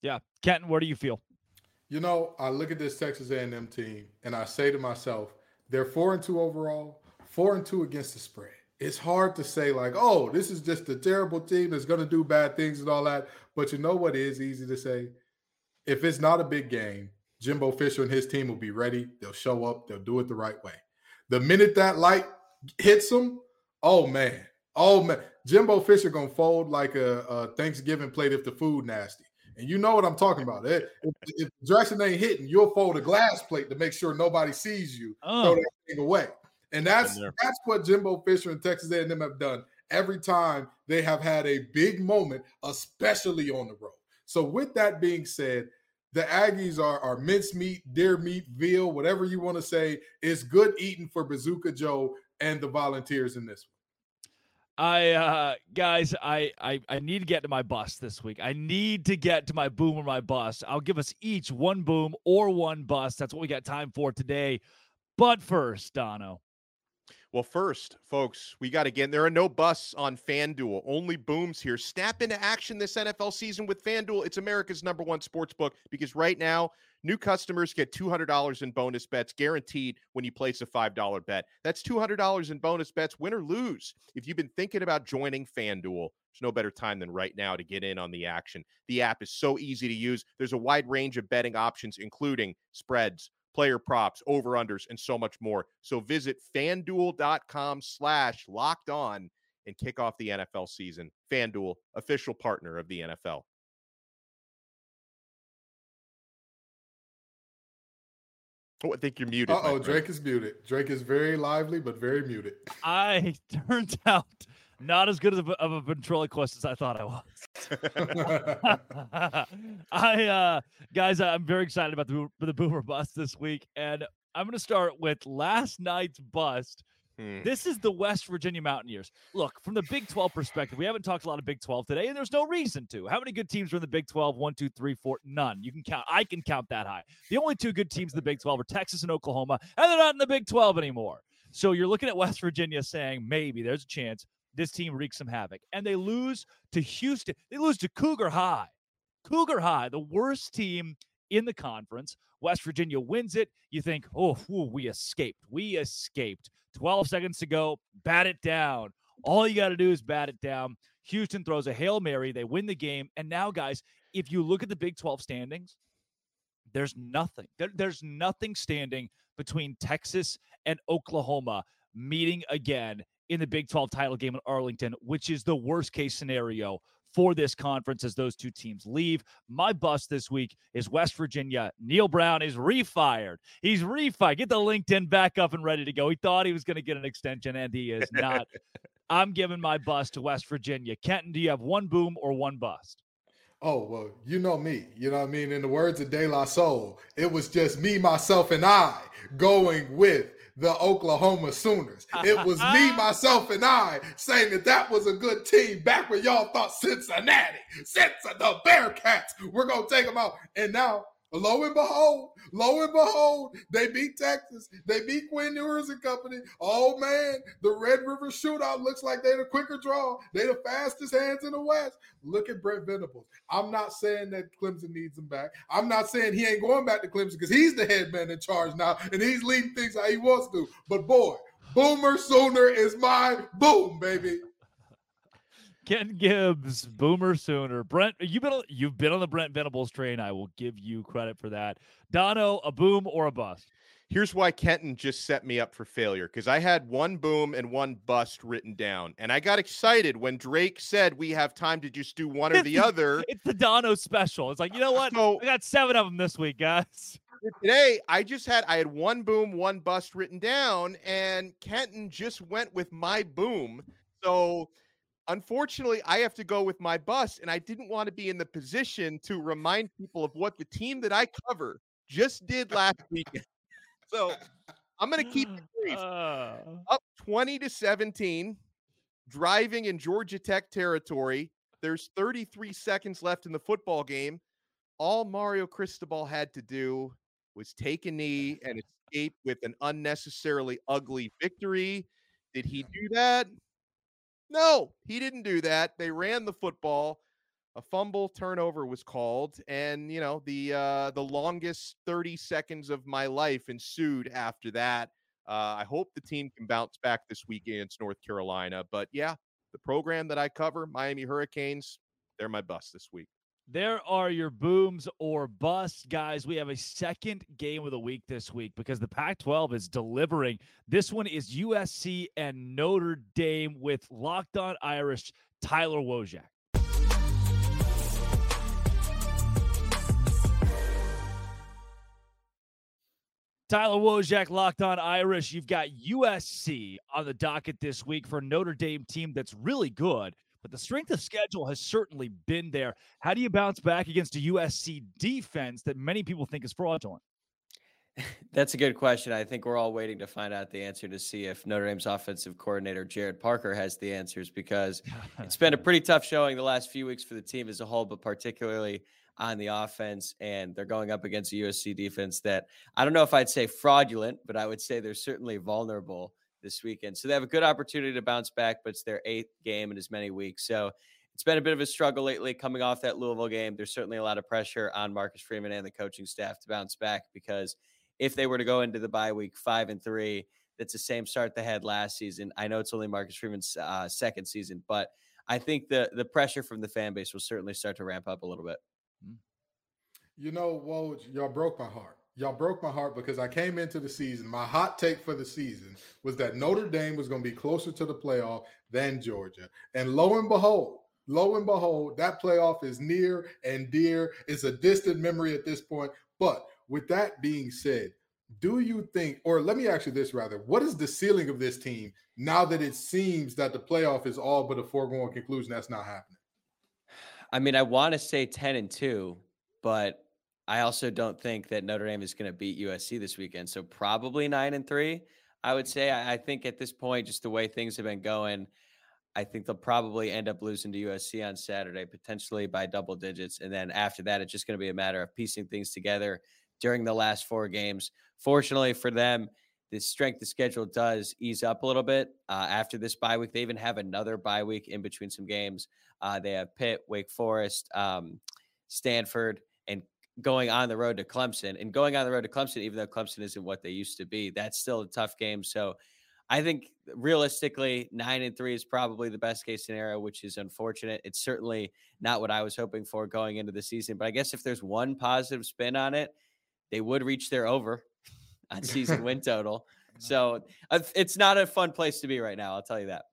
[SPEAKER 1] Yeah, Kenton, where do you feel?
[SPEAKER 4] You know, I look at this Texas A&M team and I say to myself, they're four and two overall, four and two against the spread. It's hard to say like, oh, this is just a terrible team that's going to do bad things and all that. But you know what is easy to say? If it's not a big game, Jimbo Fisher and his team will be ready. They'll show up. They'll do it the right way. The minute that light hits them, oh man, oh man, Jimbo Fisher gonna fold like a, a Thanksgiving plate if the food nasty. And you know what I'm talking about. If, if Jackson ain't hitting, you'll fold a glass plate to make sure nobody sees you. Oh. Throw uh. that thing away. And that's that's what Jimbo Fisher and Texas A&M have done every time they have had a big moment, especially on the road. So with that being said, the Aggies are, are mincemeat, deer meat, veal, whatever you want to say. It's good eating for Bazooka Joe and the Volunteers in this one.
[SPEAKER 1] I uh guys, I, I I need to get to my bus this week. I need to get to my boom or my bust. I'll give us each one boom or one bust. That's what we got time for today. But first, Donno.
[SPEAKER 2] Well, first, folks, we got to get there are no busts on FanDuel, only booms here. Snap into action this NFL season with FanDuel. It's America's number one sports book because right now, new customers get $200 in bonus bets guaranteed when you place a $5 bet. That's $200 in bonus bets, win or lose. If you've been thinking about joining FanDuel, there's no better time than right now to get in on the action. The app is so easy to use. There's a wide range of betting options, including spreads player props, over unders, and so much more. So visit fanduel.com slash locked on and kick off the NFL season. FanDuel, official partner of the NFL. Oh, I think you're muted.
[SPEAKER 4] oh, Drake is muted. Drake is very lively, but very muted.
[SPEAKER 1] I turned out not as good of a, of a ventriloquist as I thought I was. I uh guys, I'm very excited about the the boomer bust this week, and I'm going to start with last night's bust. Hmm. This is the West Virginia Mountaineers. Look, from the Big 12 perspective, we haven't talked a lot of Big 12 today, and there's no reason to. How many good teams are in the Big 12? One, two, three, four. None. You can count. I can count that high. The only two good teams in the Big 12 are Texas and Oklahoma, and they're not in the Big 12 anymore. So you're looking at West Virginia saying maybe there's a chance this team wreaks some havoc. And they lose to Houston. They lose to Cougar High. Cougar High, the worst team in the conference. West Virginia wins it. You think, oh, whew, we escaped. We escaped. 12 seconds to go. Bat it down. All you got to do is bat it down. Houston throws a Hail Mary. They win the game. And now, guys, if you look at the Big 12 standings, there's nothing. There, there's nothing standing between Texas and Oklahoma meeting again in the Big 12 title game in Arlington, which is the worst case scenario for this conference as those two teams leave. My bust this week is West Virginia. Neal Brown is refired. He's refired. Get the LinkedIn back up and ready to go. He thought he was going to get an extension, and he is not. I'm giving my bust to West Virginia. Kenton, do you have one boom or one bust?
[SPEAKER 4] Oh, well, you know me. You know what I mean? In the words of De La Soul, it was just me, myself, and I going with the Oklahoma Sooners. It was me, myself, and I saying that that was a good team back when y'all thought Cincinnati, Cincinnati, the Bearcats, we're going to take them out. And now Lo and behold, lo and behold, they beat Texas. They beat Quinn Ewers and company. Oh man, the Red River shootout looks like they're the quicker draw. They're the fastest hands in the West. Look at Brent Venables. I'm not saying that Clemson needs him back. I'm not saying he ain't going back to Clemson because he's the head man in charge now and he's leading things how he wants to. But boy, Boomer Sooner is my boom, baby.
[SPEAKER 1] Ken Gibbs, Boomer Sooner. Brent, you've been you've been on the Brent Venables train. I will give you credit for that. Donno, a boom or a bust?
[SPEAKER 2] Here's why Kenton just set me up for failure because I had one boom and one bust written down, and I got excited when Drake said we have time to just do one or the other.
[SPEAKER 1] It's the Donno special. It's like you know what? So, I got seven of them this week, guys.
[SPEAKER 2] Today, I just had I had one boom, one bust written down, and Kenton just went with my boom. So Unfortunately, I have to go with my bus, and I didn't want to be in the position to remind people of what the team that I cover just did last weekend. So I'm going to keep it brief. Uh... Up 20 to 17, driving in Georgia Tech territory. There's 33 seconds left in the football game. All Mario Cristobal had to do was take a knee and escape with an unnecessarily ugly victory. Did he do that? No, he didn't do that. They ran the football. A fumble turnover was called, and you know the uh, the longest 30 seconds of my life ensued after that. Uh, I hope the team can bounce back this week against North Carolina. But yeah, the program that I cover, Miami Hurricanes, they're my bust this week.
[SPEAKER 1] There are your booms or busts, guys. We have a second game of the week this week because the Pac 12 is delivering. This one is USC and Notre Dame with locked on Irish Tyler Wojak. Tyler Wojak, locked on Irish. You've got USC on the docket this week for Notre Dame team that's really good but the strength of schedule has certainly been there. How do you bounce back against a USC defense that many people think is fraudulent?
[SPEAKER 9] That's a good question. I think we're all waiting to find out the answer to see if Notre Dame's offensive coordinator Gerad Parker has the answers because it's been a pretty tough showing the last few weeks for the team as a whole, but particularly on the offense. And they're going up against a USC defense that I don't know if I'd say fraudulent, but I would say they're certainly vulnerable this weekend. So they have a good opportunity to bounce back, but it's their eighth game in as many weeks. So it's been a bit of a struggle lately coming off that Louisville game. There's certainly a lot of pressure on Marcus Freeman and the coaching staff to bounce back because if they were to go into the bye week five and three, that's the same start they had last season. I know it's only Marcus Freeman's uh, second season, but I think the the pressure from the fan base will certainly start to ramp up a little bit.
[SPEAKER 4] You know, Woj, y'all broke my heart. Y'all broke my heart because I came into the season. My hot take for the season was that Notre Dame was going to be closer to the playoff than Georgia. And lo and behold, lo and behold, that playoff is near and dear. It's a distant memory at this point. But with that being said, do you think, or let me ask you this rather, what is the ceiling of this team now that it seems that the playoff is all but a foregone conclusion that's not happening?
[SPEAKER 9] I mean, I want to say 10 and 2, but I also don't think that Notre Dame is going to beat USC this weekend. So probably 9 and 3. I would say I, think at this point just the way things have been going, I think they'll probably end up losing to USC on Saturday, potentially by double digits. And then after that, it's just going to be a matter of piecing things together during the last four games. Fortunately for them, the strength of schedule does ease up a little bit uh, after this bye week. They even have another bye week in between some games. Uh, they have Pitt, Wake Forest, um, Stanford, going on the road to Clemson. And going on the road to Clemson, even though Clemson isn't what they used to be, that's still a tough game. So I think realistically, nine and three is probably the best case scenario, which is unfortunate. It's certainly not what I was hoping for going into the season. But I guess if there's one positive spin on it, they would reach their over on season win total. Uh-huh. So it's not a fun place to be right now. I'll tell you that.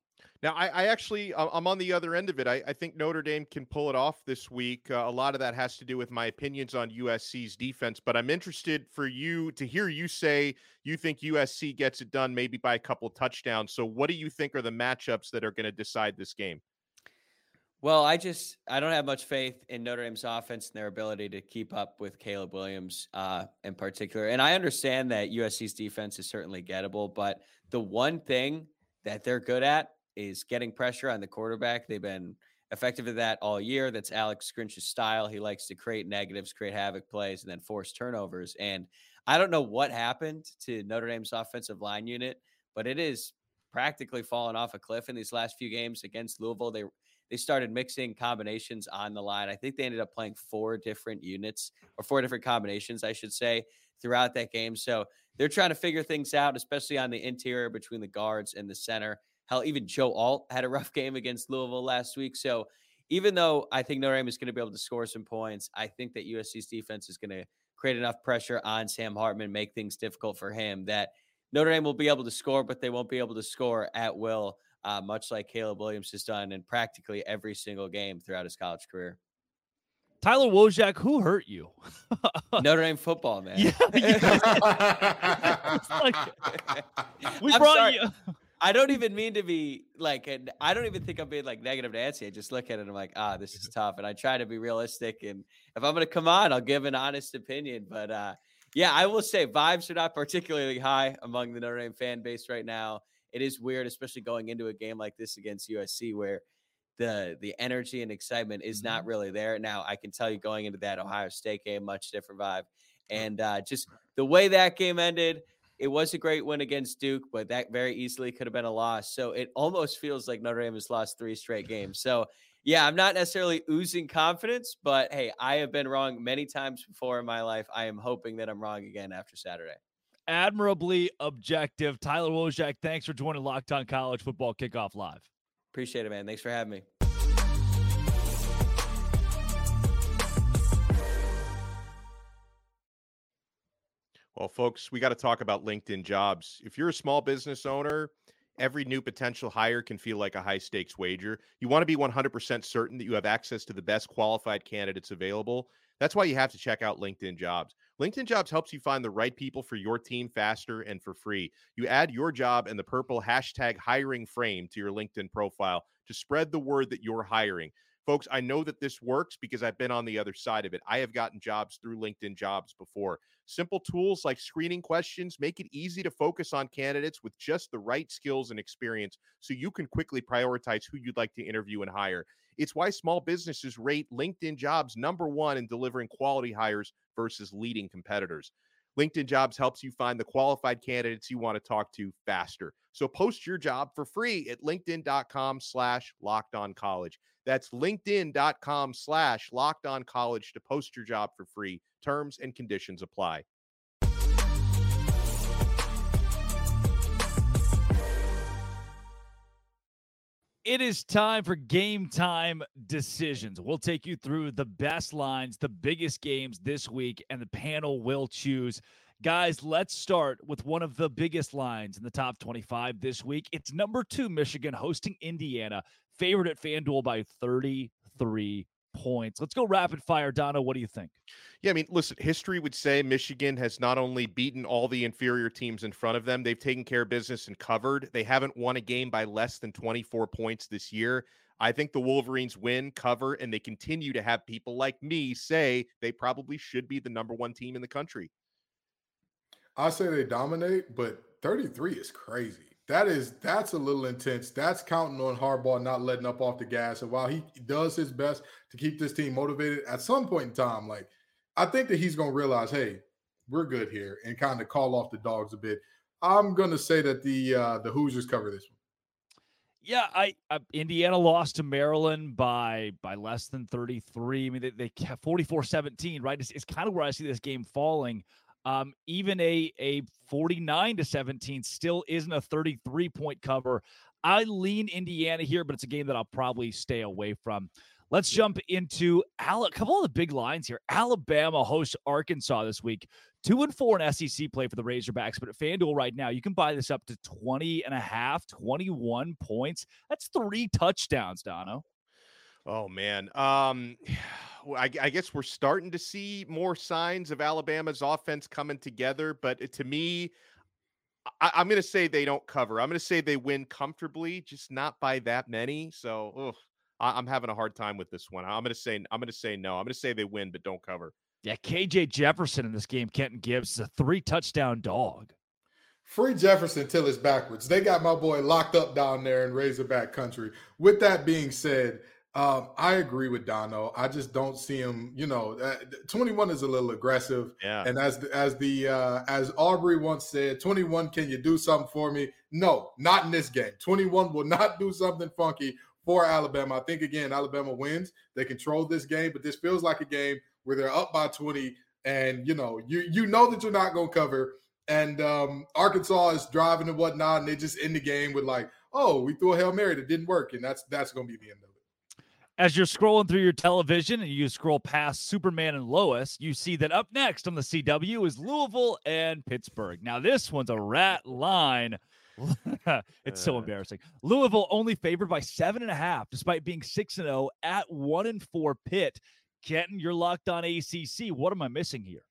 [SPEAKER 2] Now, I, I, actually, I'm on the other end of it. I, I think Notre Dame can pull it off this week. Uh, a lot of that has to do with my opinions on USC's defense, but I'm interested for you to hear you say you think USC gets it done maybe by a couple touchdowns. So, what do you think are the matchups that are going to decide this game?
[SPEAKER 9] Well, I just I don't have much faith in Notre Dame's offense and their ability to keep up with Caleb Williams uh, in particular. And I understand that USC's defense is certainly gettable, but the one thing that they're good at is getting pressure on the quarterback. They've been effective at that all year. That's Alex Grinch's style. He likes to create negatives, create havoc plays, and then force turnovers. And I don't know what happened to Notre Dame's offensive line unit, but it is practically fallen off a cliff in these last few games against Louisville. They they started mixing combinations on the line. I think they ended up playing four different units or four different combinations, I should say, throughout that game. So they're trying to figure things out, especially on the interior between the guards and the center. Hell, even Joe Alt had a rough game against Louisville last week. So even though I think Notre Dame is going to be able to score some points, I think that USC's defense is going to create enough pressure on Sam Hartman, make things difficult for him that Notre Dame will be able to score, but they won't be able to score at will, uh, much like Caleb Williams has done in practically every single game throughout his college career.
[SPEAKER 1] Tyler Wojak, who hurt you?
[SPEAKER 9] Notre Dame football, man.
[SPEAKER 1] Yeah, yeah. like, we
[SPEAKER 9] I'm
[SPEAKER 1] brought
[SPEAKER 9] sorry.
[SPEAKER 1] you.
[SPEAKER 9] I don't even mean to be like, and I don't even think I'm being like negative Nancy. I just look at it and I'm like, ah, this is tough. And I try to be realistic. And if I'm going to come on, I'll give an honest opinion. But uh, yeah, I will say vibes are not particularly high among the Notre Dame fan base right now. It is weird, especially going into a game like this against USC where the the energy and excitement is not really there. Now, I can tell you going into that Ohio State game, much different vibe. And uh, just the way that game ended, it was a great win against Duke, but that very easily could have been a loss. So it almost feels like Notre Dame has lost three straight games. So yeah, I'm not necessarily oozing confidence, but hey, I have been wrong many times before in my life. I am hoping that I'm wrong again after Saturday.
[SPEAKER 1] Admirably objective. Tyler Wojak, thanks for joining Locked On College Football Kickoff Live.
[SPEAKER 9] Appreciate it, man. Thanks for having me.
[SPEAKER 2] Well, folks, we got to talk about LinkedIn jobs. If you're a small business owner, every new potential hire can feel like a high stakes wager. You want to be 100% certain that you have access to the best qualified candidates available. That's why you have to check out LinkedIn Jobs. LinkedIn Jobs helps you find the right people for your team faster and for free. You add your job and the purple hashtag hiring frame to your LinkedIn profile to spread the word that you're hiring. Folks, I know that this works because I've been on the other side of it. I have gotten jobs through LinkedIn jobs before. Simple tools like screening questions make it easy to focus on candidates with just the right skills and experience so you can quickly prioritize who you'd like to interview and hire. It's why small businesses rate LinkedIn jobs number one in delivering quality hires versus leading competitors. LinkedIn Jobs helps you find the qualified candidates you want to talk to faster. So post your job for free at linkedin.com slash locked on college. That's linkedin.com slash locked on college to post your job for free. Terms and conditions apply.
[SPEAKER 1] It is time for game time decisions. We'll take you through the best lines, the biggest games this week, and the panel will choose. Guys, let's start with one of the biggest lines in the top 25 this week. It's number two, Michigan hosting Indiana, favored at FanDuel by 33 points. Let's go rapid fire. Donno, what do you think?
[SPEAKER 2] Yeah, I mean, listen, history would say Michigan has not only beaten all the inferior teams in front of them, they've taken care of business and covered. They haven't won a game by less than 24 points this year. I think the Wolverines win, cover, and they continue to have people like me say they probably should be the number one team in the country.
[SPEAKER 4] I say they dominate, but 33 is crazy. That is that's a little intense. That's counting on Harbaugh not letting up off the gas. And while he does his best to keep this team motivated, at some point in time, like I think that he's gonna realize, hey, we're good here, and kind of call off the dogs a bit. I'm gonna say that the uh the Hoosiers cover this one.
[SPEAKER 1] Yeah, I, I Indiana lost to Maryland by by less than 33. I mean, they, they kept 44-17, right? It's, it's kind of where I see this game falling. Um, even a a 49 to 17 still isn't a 33 point cover. I lean Indiana here, but it's a game that I'll probably stay away from. Let's jump into Al- a couple of the big lines here. Alabama hosts Arkansas this week. Two and four in SEC play for the Razorbacks, but at FanDuel right now, you can buy this up to 20 and a half, 21 points. That's three touchdowns, Donno.
[SPEAKER 2] Oh man. Um I, I, guess we're starting to see more signs of Alabama's offense coming together, but uh, to me, I, am going to say they don't cover. I'm going to say they win comfortably, just not by that many. So ugh, I, am having a hard time with this one. I'm going to say I'm going to say no. I'm going to say they win, but don't cover.
[SPEAKER 1] Yeah, KJ Jefferson in this game, Kenton Gibbs is a three touchdown dog.
[SPEAKER 4] Free Jefferson till it's backwards. They got my boy locked up down there in Razorback country. With that being said, um, I agree with Donno. I just don't see him. You know, uh, 21 is a little aggressive.
[SPEAKER 2] Yeah.
[SPEAKER 4] And as the, as the uh, as Aubrey once said, 21, can you do something for me? No, not in this game. 21 will not do something funky for Alabama. I think again, Alabama wins. They control this game, but this feels like a game where they're up by 20, and you know, you you know that you're not going to cover. And um, Arkansas is driving and whatnot, and they just end the game with like, oh, we threw a hail mary that didn't work, and that's that's going to be the end of it
[SPEAKER 1] as you're scrolling through your television and you scroll past Superman and Lois, you see that up next on the CW is Louisville and Pittsburgh. Now, this one's a rat line. it's so uh. embarrassing. Louisville only favored by seven and a half, despite being six and zero oh at one and four. Pitt, Kenton, you're locked on ACC. What am I missing here?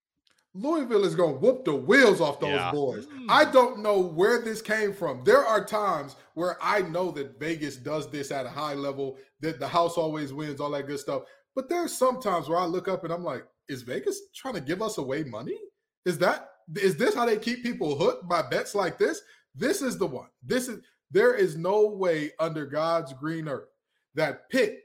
[SPEAKER 4] Louisville is going to whoop the wheels off those yeah. boys. Mm. I don't know where this came from. There are times where I know that Vegas does this at a high level, that the house always wins, all that good stuff. But there's sometimes where I look up and I'm like, is Vegas trying to give us away money? Is that is this how they keep people hooked by bets like this? This is the one. This is there is no way under God's green earth that Pitt,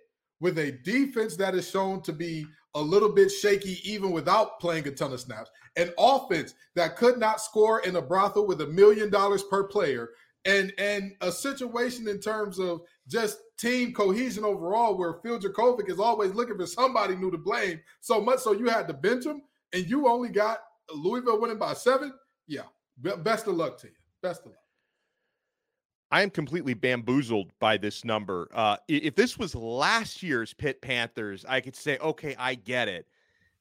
[SPEAKER 4] with a defense that is shown to be a little bit shaky even without playing a ton of snaps. An offense that could not score in a brothel with a million dollars per player. And and a situation in terms of just team cohesion overall, where Phil Jurkovec is always looking for somebody new to blame. So much so you had to bench him, and you only got Louisville winning by seven. Yeah, best of luck to you. Best of luck.
[SPEAKER 2] I am completely bamboozled by this number. Uh, if this was last year's Pitt Panthers, I could say, okay, I get it.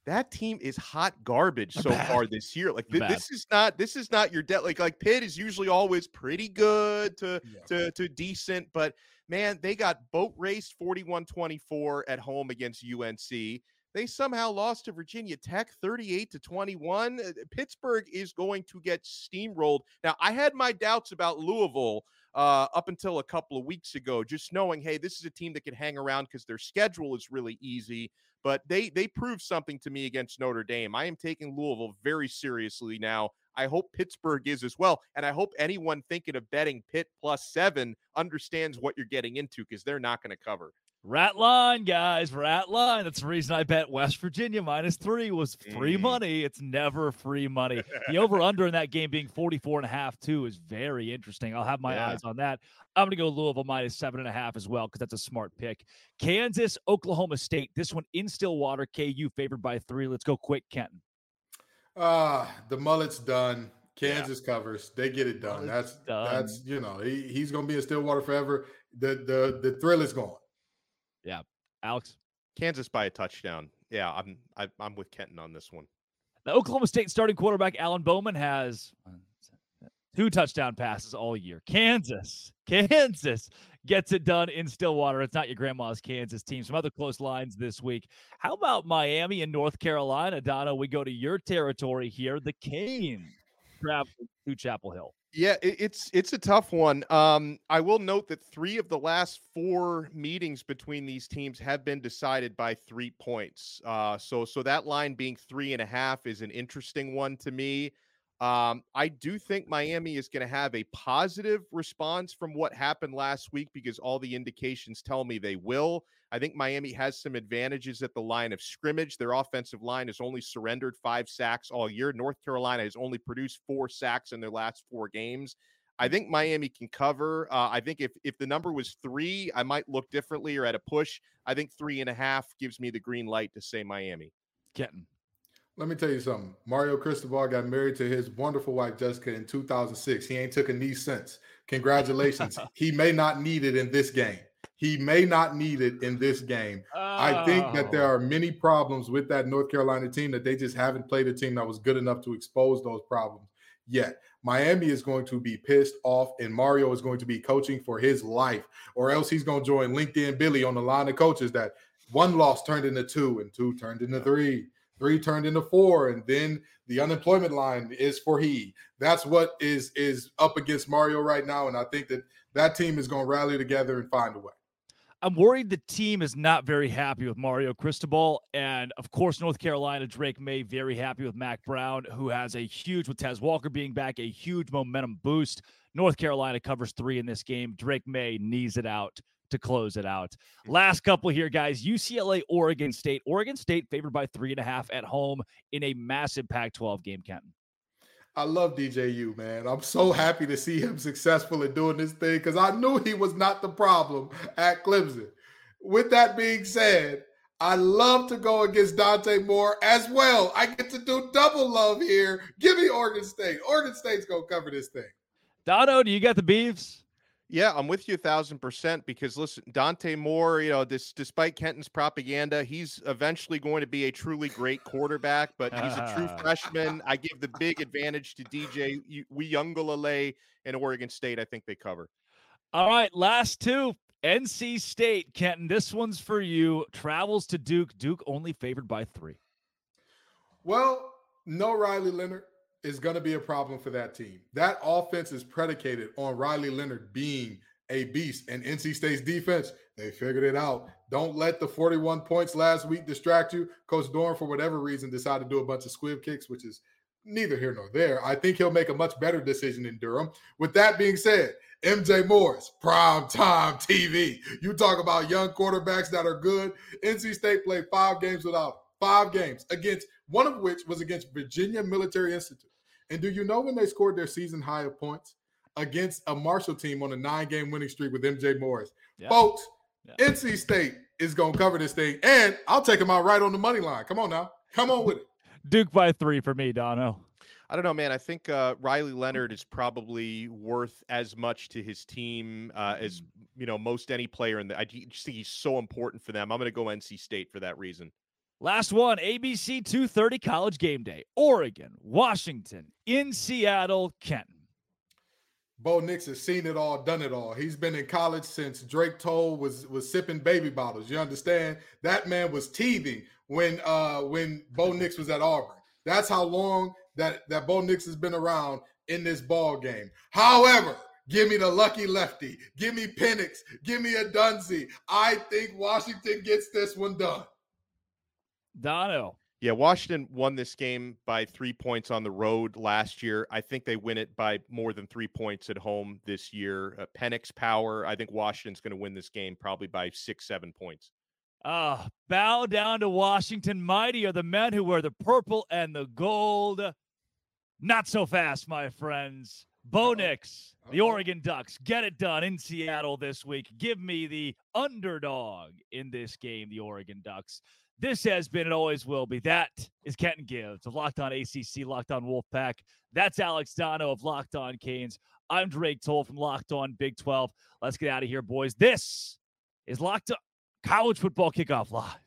[SPEAKER 2] That team is hot garbage so Bad. far this year. Like th- this is not this is not your debt. Like like Pitt is usually always pretty good to yeah. to to decent, but man, they got boat raced 41-24 at home against UNC. They somehow lost to Virginia Tech 38 to 21. Uh, Pittsburgh is going to get steamrolled. Now, I had my doubts about Louisville uh, up until a couple of weeks ago, just knowing, hey, this is a team that can hang around because their schedule is really easy. But they they proved something to me against Notre Dame. I am taking Louisville very seriously now. I hope Pittsburgh is as well, and I hope anyone thinking of betting Pitt plus seven understands what you're getting into because they're not going to cover.
[SPEAKER 1] Rat line, guys. Rat line. That's the reason I bet West Virginia minus three was free
[SPEAKER 2] Mm.
[SPEAKER 1] money. It's never free money. The over under in that game being 44 and a half, too, is very interesting. I'll have my
[SPEAKER 2] Yeah.
[SPEAKER 1] eyes on that. I'm going to go Louisville minus seven and a half as well because that's a smart pick. Kansas, Oklahoma State. This one in Stillwater. KU favored by three. Let's go quick, Kenton.
[SPEAKER 4] Ah, the mullet's done. Kansas covers. They get it done.
[SPEAKER 1] Mullet's
[SPEAKER 4] That's
[SPEAKER 1] done.
[SPEAKER 4] that's you know he, he's gonna be in Stillwater forever. The the the thrill is gone.
[SPEAKER 1] Alex.
[SPEAKER 2] Kansas by a touchdown. Yeah, I'm I, I'm with Kenton on this one.
[SPEAKER 1] The Oklahoma State starting quarterback Alan Bowman has two touchdown passes all year. Kansas, Kansas gets it done in Stillwater. It's not your grandma's Kansas team. Some other close lines this week. How about Miami and North Carolina? Donno, we go to your territory here. The Canes travel to Chapel Hill.
[SPEAKER 2] Yeah, it, it's it's a tough one. Um, I will note that three of the last four meetings between these teams have been decided by three points. Uh, so so that line being three and a half is an interesting one to me. Um, I do think Miami is going to have a positive response from what happened last week because all the indications tell me they will. I think Miami has some advantages at the line of scrimmage. Their offensive line has only surrendered five sacks all year. North Carolina has only produced four sacks in their last four games. I think Miami can cover. Uh, I think if if the number was three, I might look differently or at a push. I think three and a half gives me the green light to say Miami.
[SPEAKER 1] Kenton.
[SPEAKER 4] Let me tell you something. Mario Cristobal got married to his wonderful wife Jessica in 2006. He ain't took a knee since. Congratulations. he may not need it in this game. He may not need it in this game. I think that there
[SPEAKER 1] Oh.
[SPEAKER 4] are many problems with that North Carolina team that they just haven't played a team that was good enough to expose those problems yet. Miami is going to be pissed off, and Mario is going to be coaching for his life, or else he's going to join LinkedIn Billy on the line of coaches that one loss turned into two, and two turned into three, three turned into four, and then the unemployment line is for he. That's what is is up against Mario right now, and I think that that team is going to rally together and find a way.
[SPEAKER 1] I'm worried the team is not very happy with Mario Cristobal. And of course, North Carolina, Drake Maye, very happy with Mack Brown, who has a huge, with Tez Walker being back, a huge momentum boost. North Carolina covers three in this game. Drake Maye knees it out to close it out. Last couple here, guys UCLA, Oregon State. Oregon State favored by three and a half at home in a massive Pac 12 game, Kenton.
[SPEAKER 4] I love DJU, man. I'm so happy to see him successful in doing this thing because I knew he was not the problem at Clemson. With that being said, I love to go against Dante Moore as well. I get to do double love here. Give me Oregon State. Oregon State's going to cover this thing.
[SPEAKER 1] Donno, do you got the Beavs?
[SPEAKER 2] Yeah, I'm with you a thousand percent because listen, Dante Moore, you know, this despite Kenton's propaganda, he's eventually going to be a truly great quarterback, but he's a true freshman. I give the big advantage to DJ Uiagalelei and Oregon State. I think they cover.
[SPEAKER 1] All right, last two. NC State, Kenton. This one's for you. Travels to Duke. Duke only favored by three.
[SPEAKER 4] Well, no Riley Leonard is going to be a problem for that team. That offense is predicated on Riley Leonard being a beast. And NC State's defense, they figured it out. Don't let the 41 points last week distract you. Coach Doeren, for whatever reason, decided to do a bunch of squib kicks, which is neither here nor there. I think he'll make a much better decision in Durham. With that being said, MJ Morris, prime time TV. You talk about young quarterbacks that are good. NC State played five games without him. Five games against one of which was against Virginia Military Institute. And do you know when they scored their season high of points? Against a Marshall team on a nine game winning streak with MJ Morris.
[SPEAKER 1] Yeah.
[SPEAKER 4] Folks,
[SPEAKER 1] Yeah.
[SPEAKER 4] NC State is going to cover this thing. And I'll take them out right on the money line. Come on now. Come on with it.
[SPEAKER 1] Duke by three for me, Donno.
[SPEAKER 2] I don't know, man. I think uh, Riley Leonard is probably worth as much to his team uh, as you know most any player in the. I just think he's so important for them. I'm going to go NC State for that reason.
[SPEAKER 1] Last one, ABC 230 college game day. Oregon, Washington, in Seattle, Kenton.
[SPEAKER 4] Bo Nix has seen it all, done it all. He's been in college since Drake Toll was was sipping baby bottles. You understand? That man was teething when uh when Bo Nix was at Auburn. That's how long that that Bo Nix has been around in this ball game. However, give me the lucky lefty. Give me Penix. Give me Odunze. I think Washington gets this one done.
[SPEAKER 1] Donno.
[SPEAKER 2] Yeah, Washington won this game by three points on the road last year. I think they win it by more than three points at home this year. Uh, Penix power. I think Washington's going to win this game probably by six, seven points.
[SPEAKER 1] Ah, bow down to Washington. Mighty are the men who wear the purple and the gold. Not so fast, my friends. Bo Nix, the
[SPEAKER 4] Uh-oh.
[SPEAKER 1] Oregon Ducks, get it done in Seattle this week. Give me the underdog in this game, the Oregon Ducks. This has been and always will be. That is Kenton Gibbs of Locked On ACC, Locked On Wolfpack. That's Alex Donno of Locked On Canes. I'm Drake Toll from Locked On Big 12. Let's get out of here, boys. This is Locked On College Football Kickoff Live.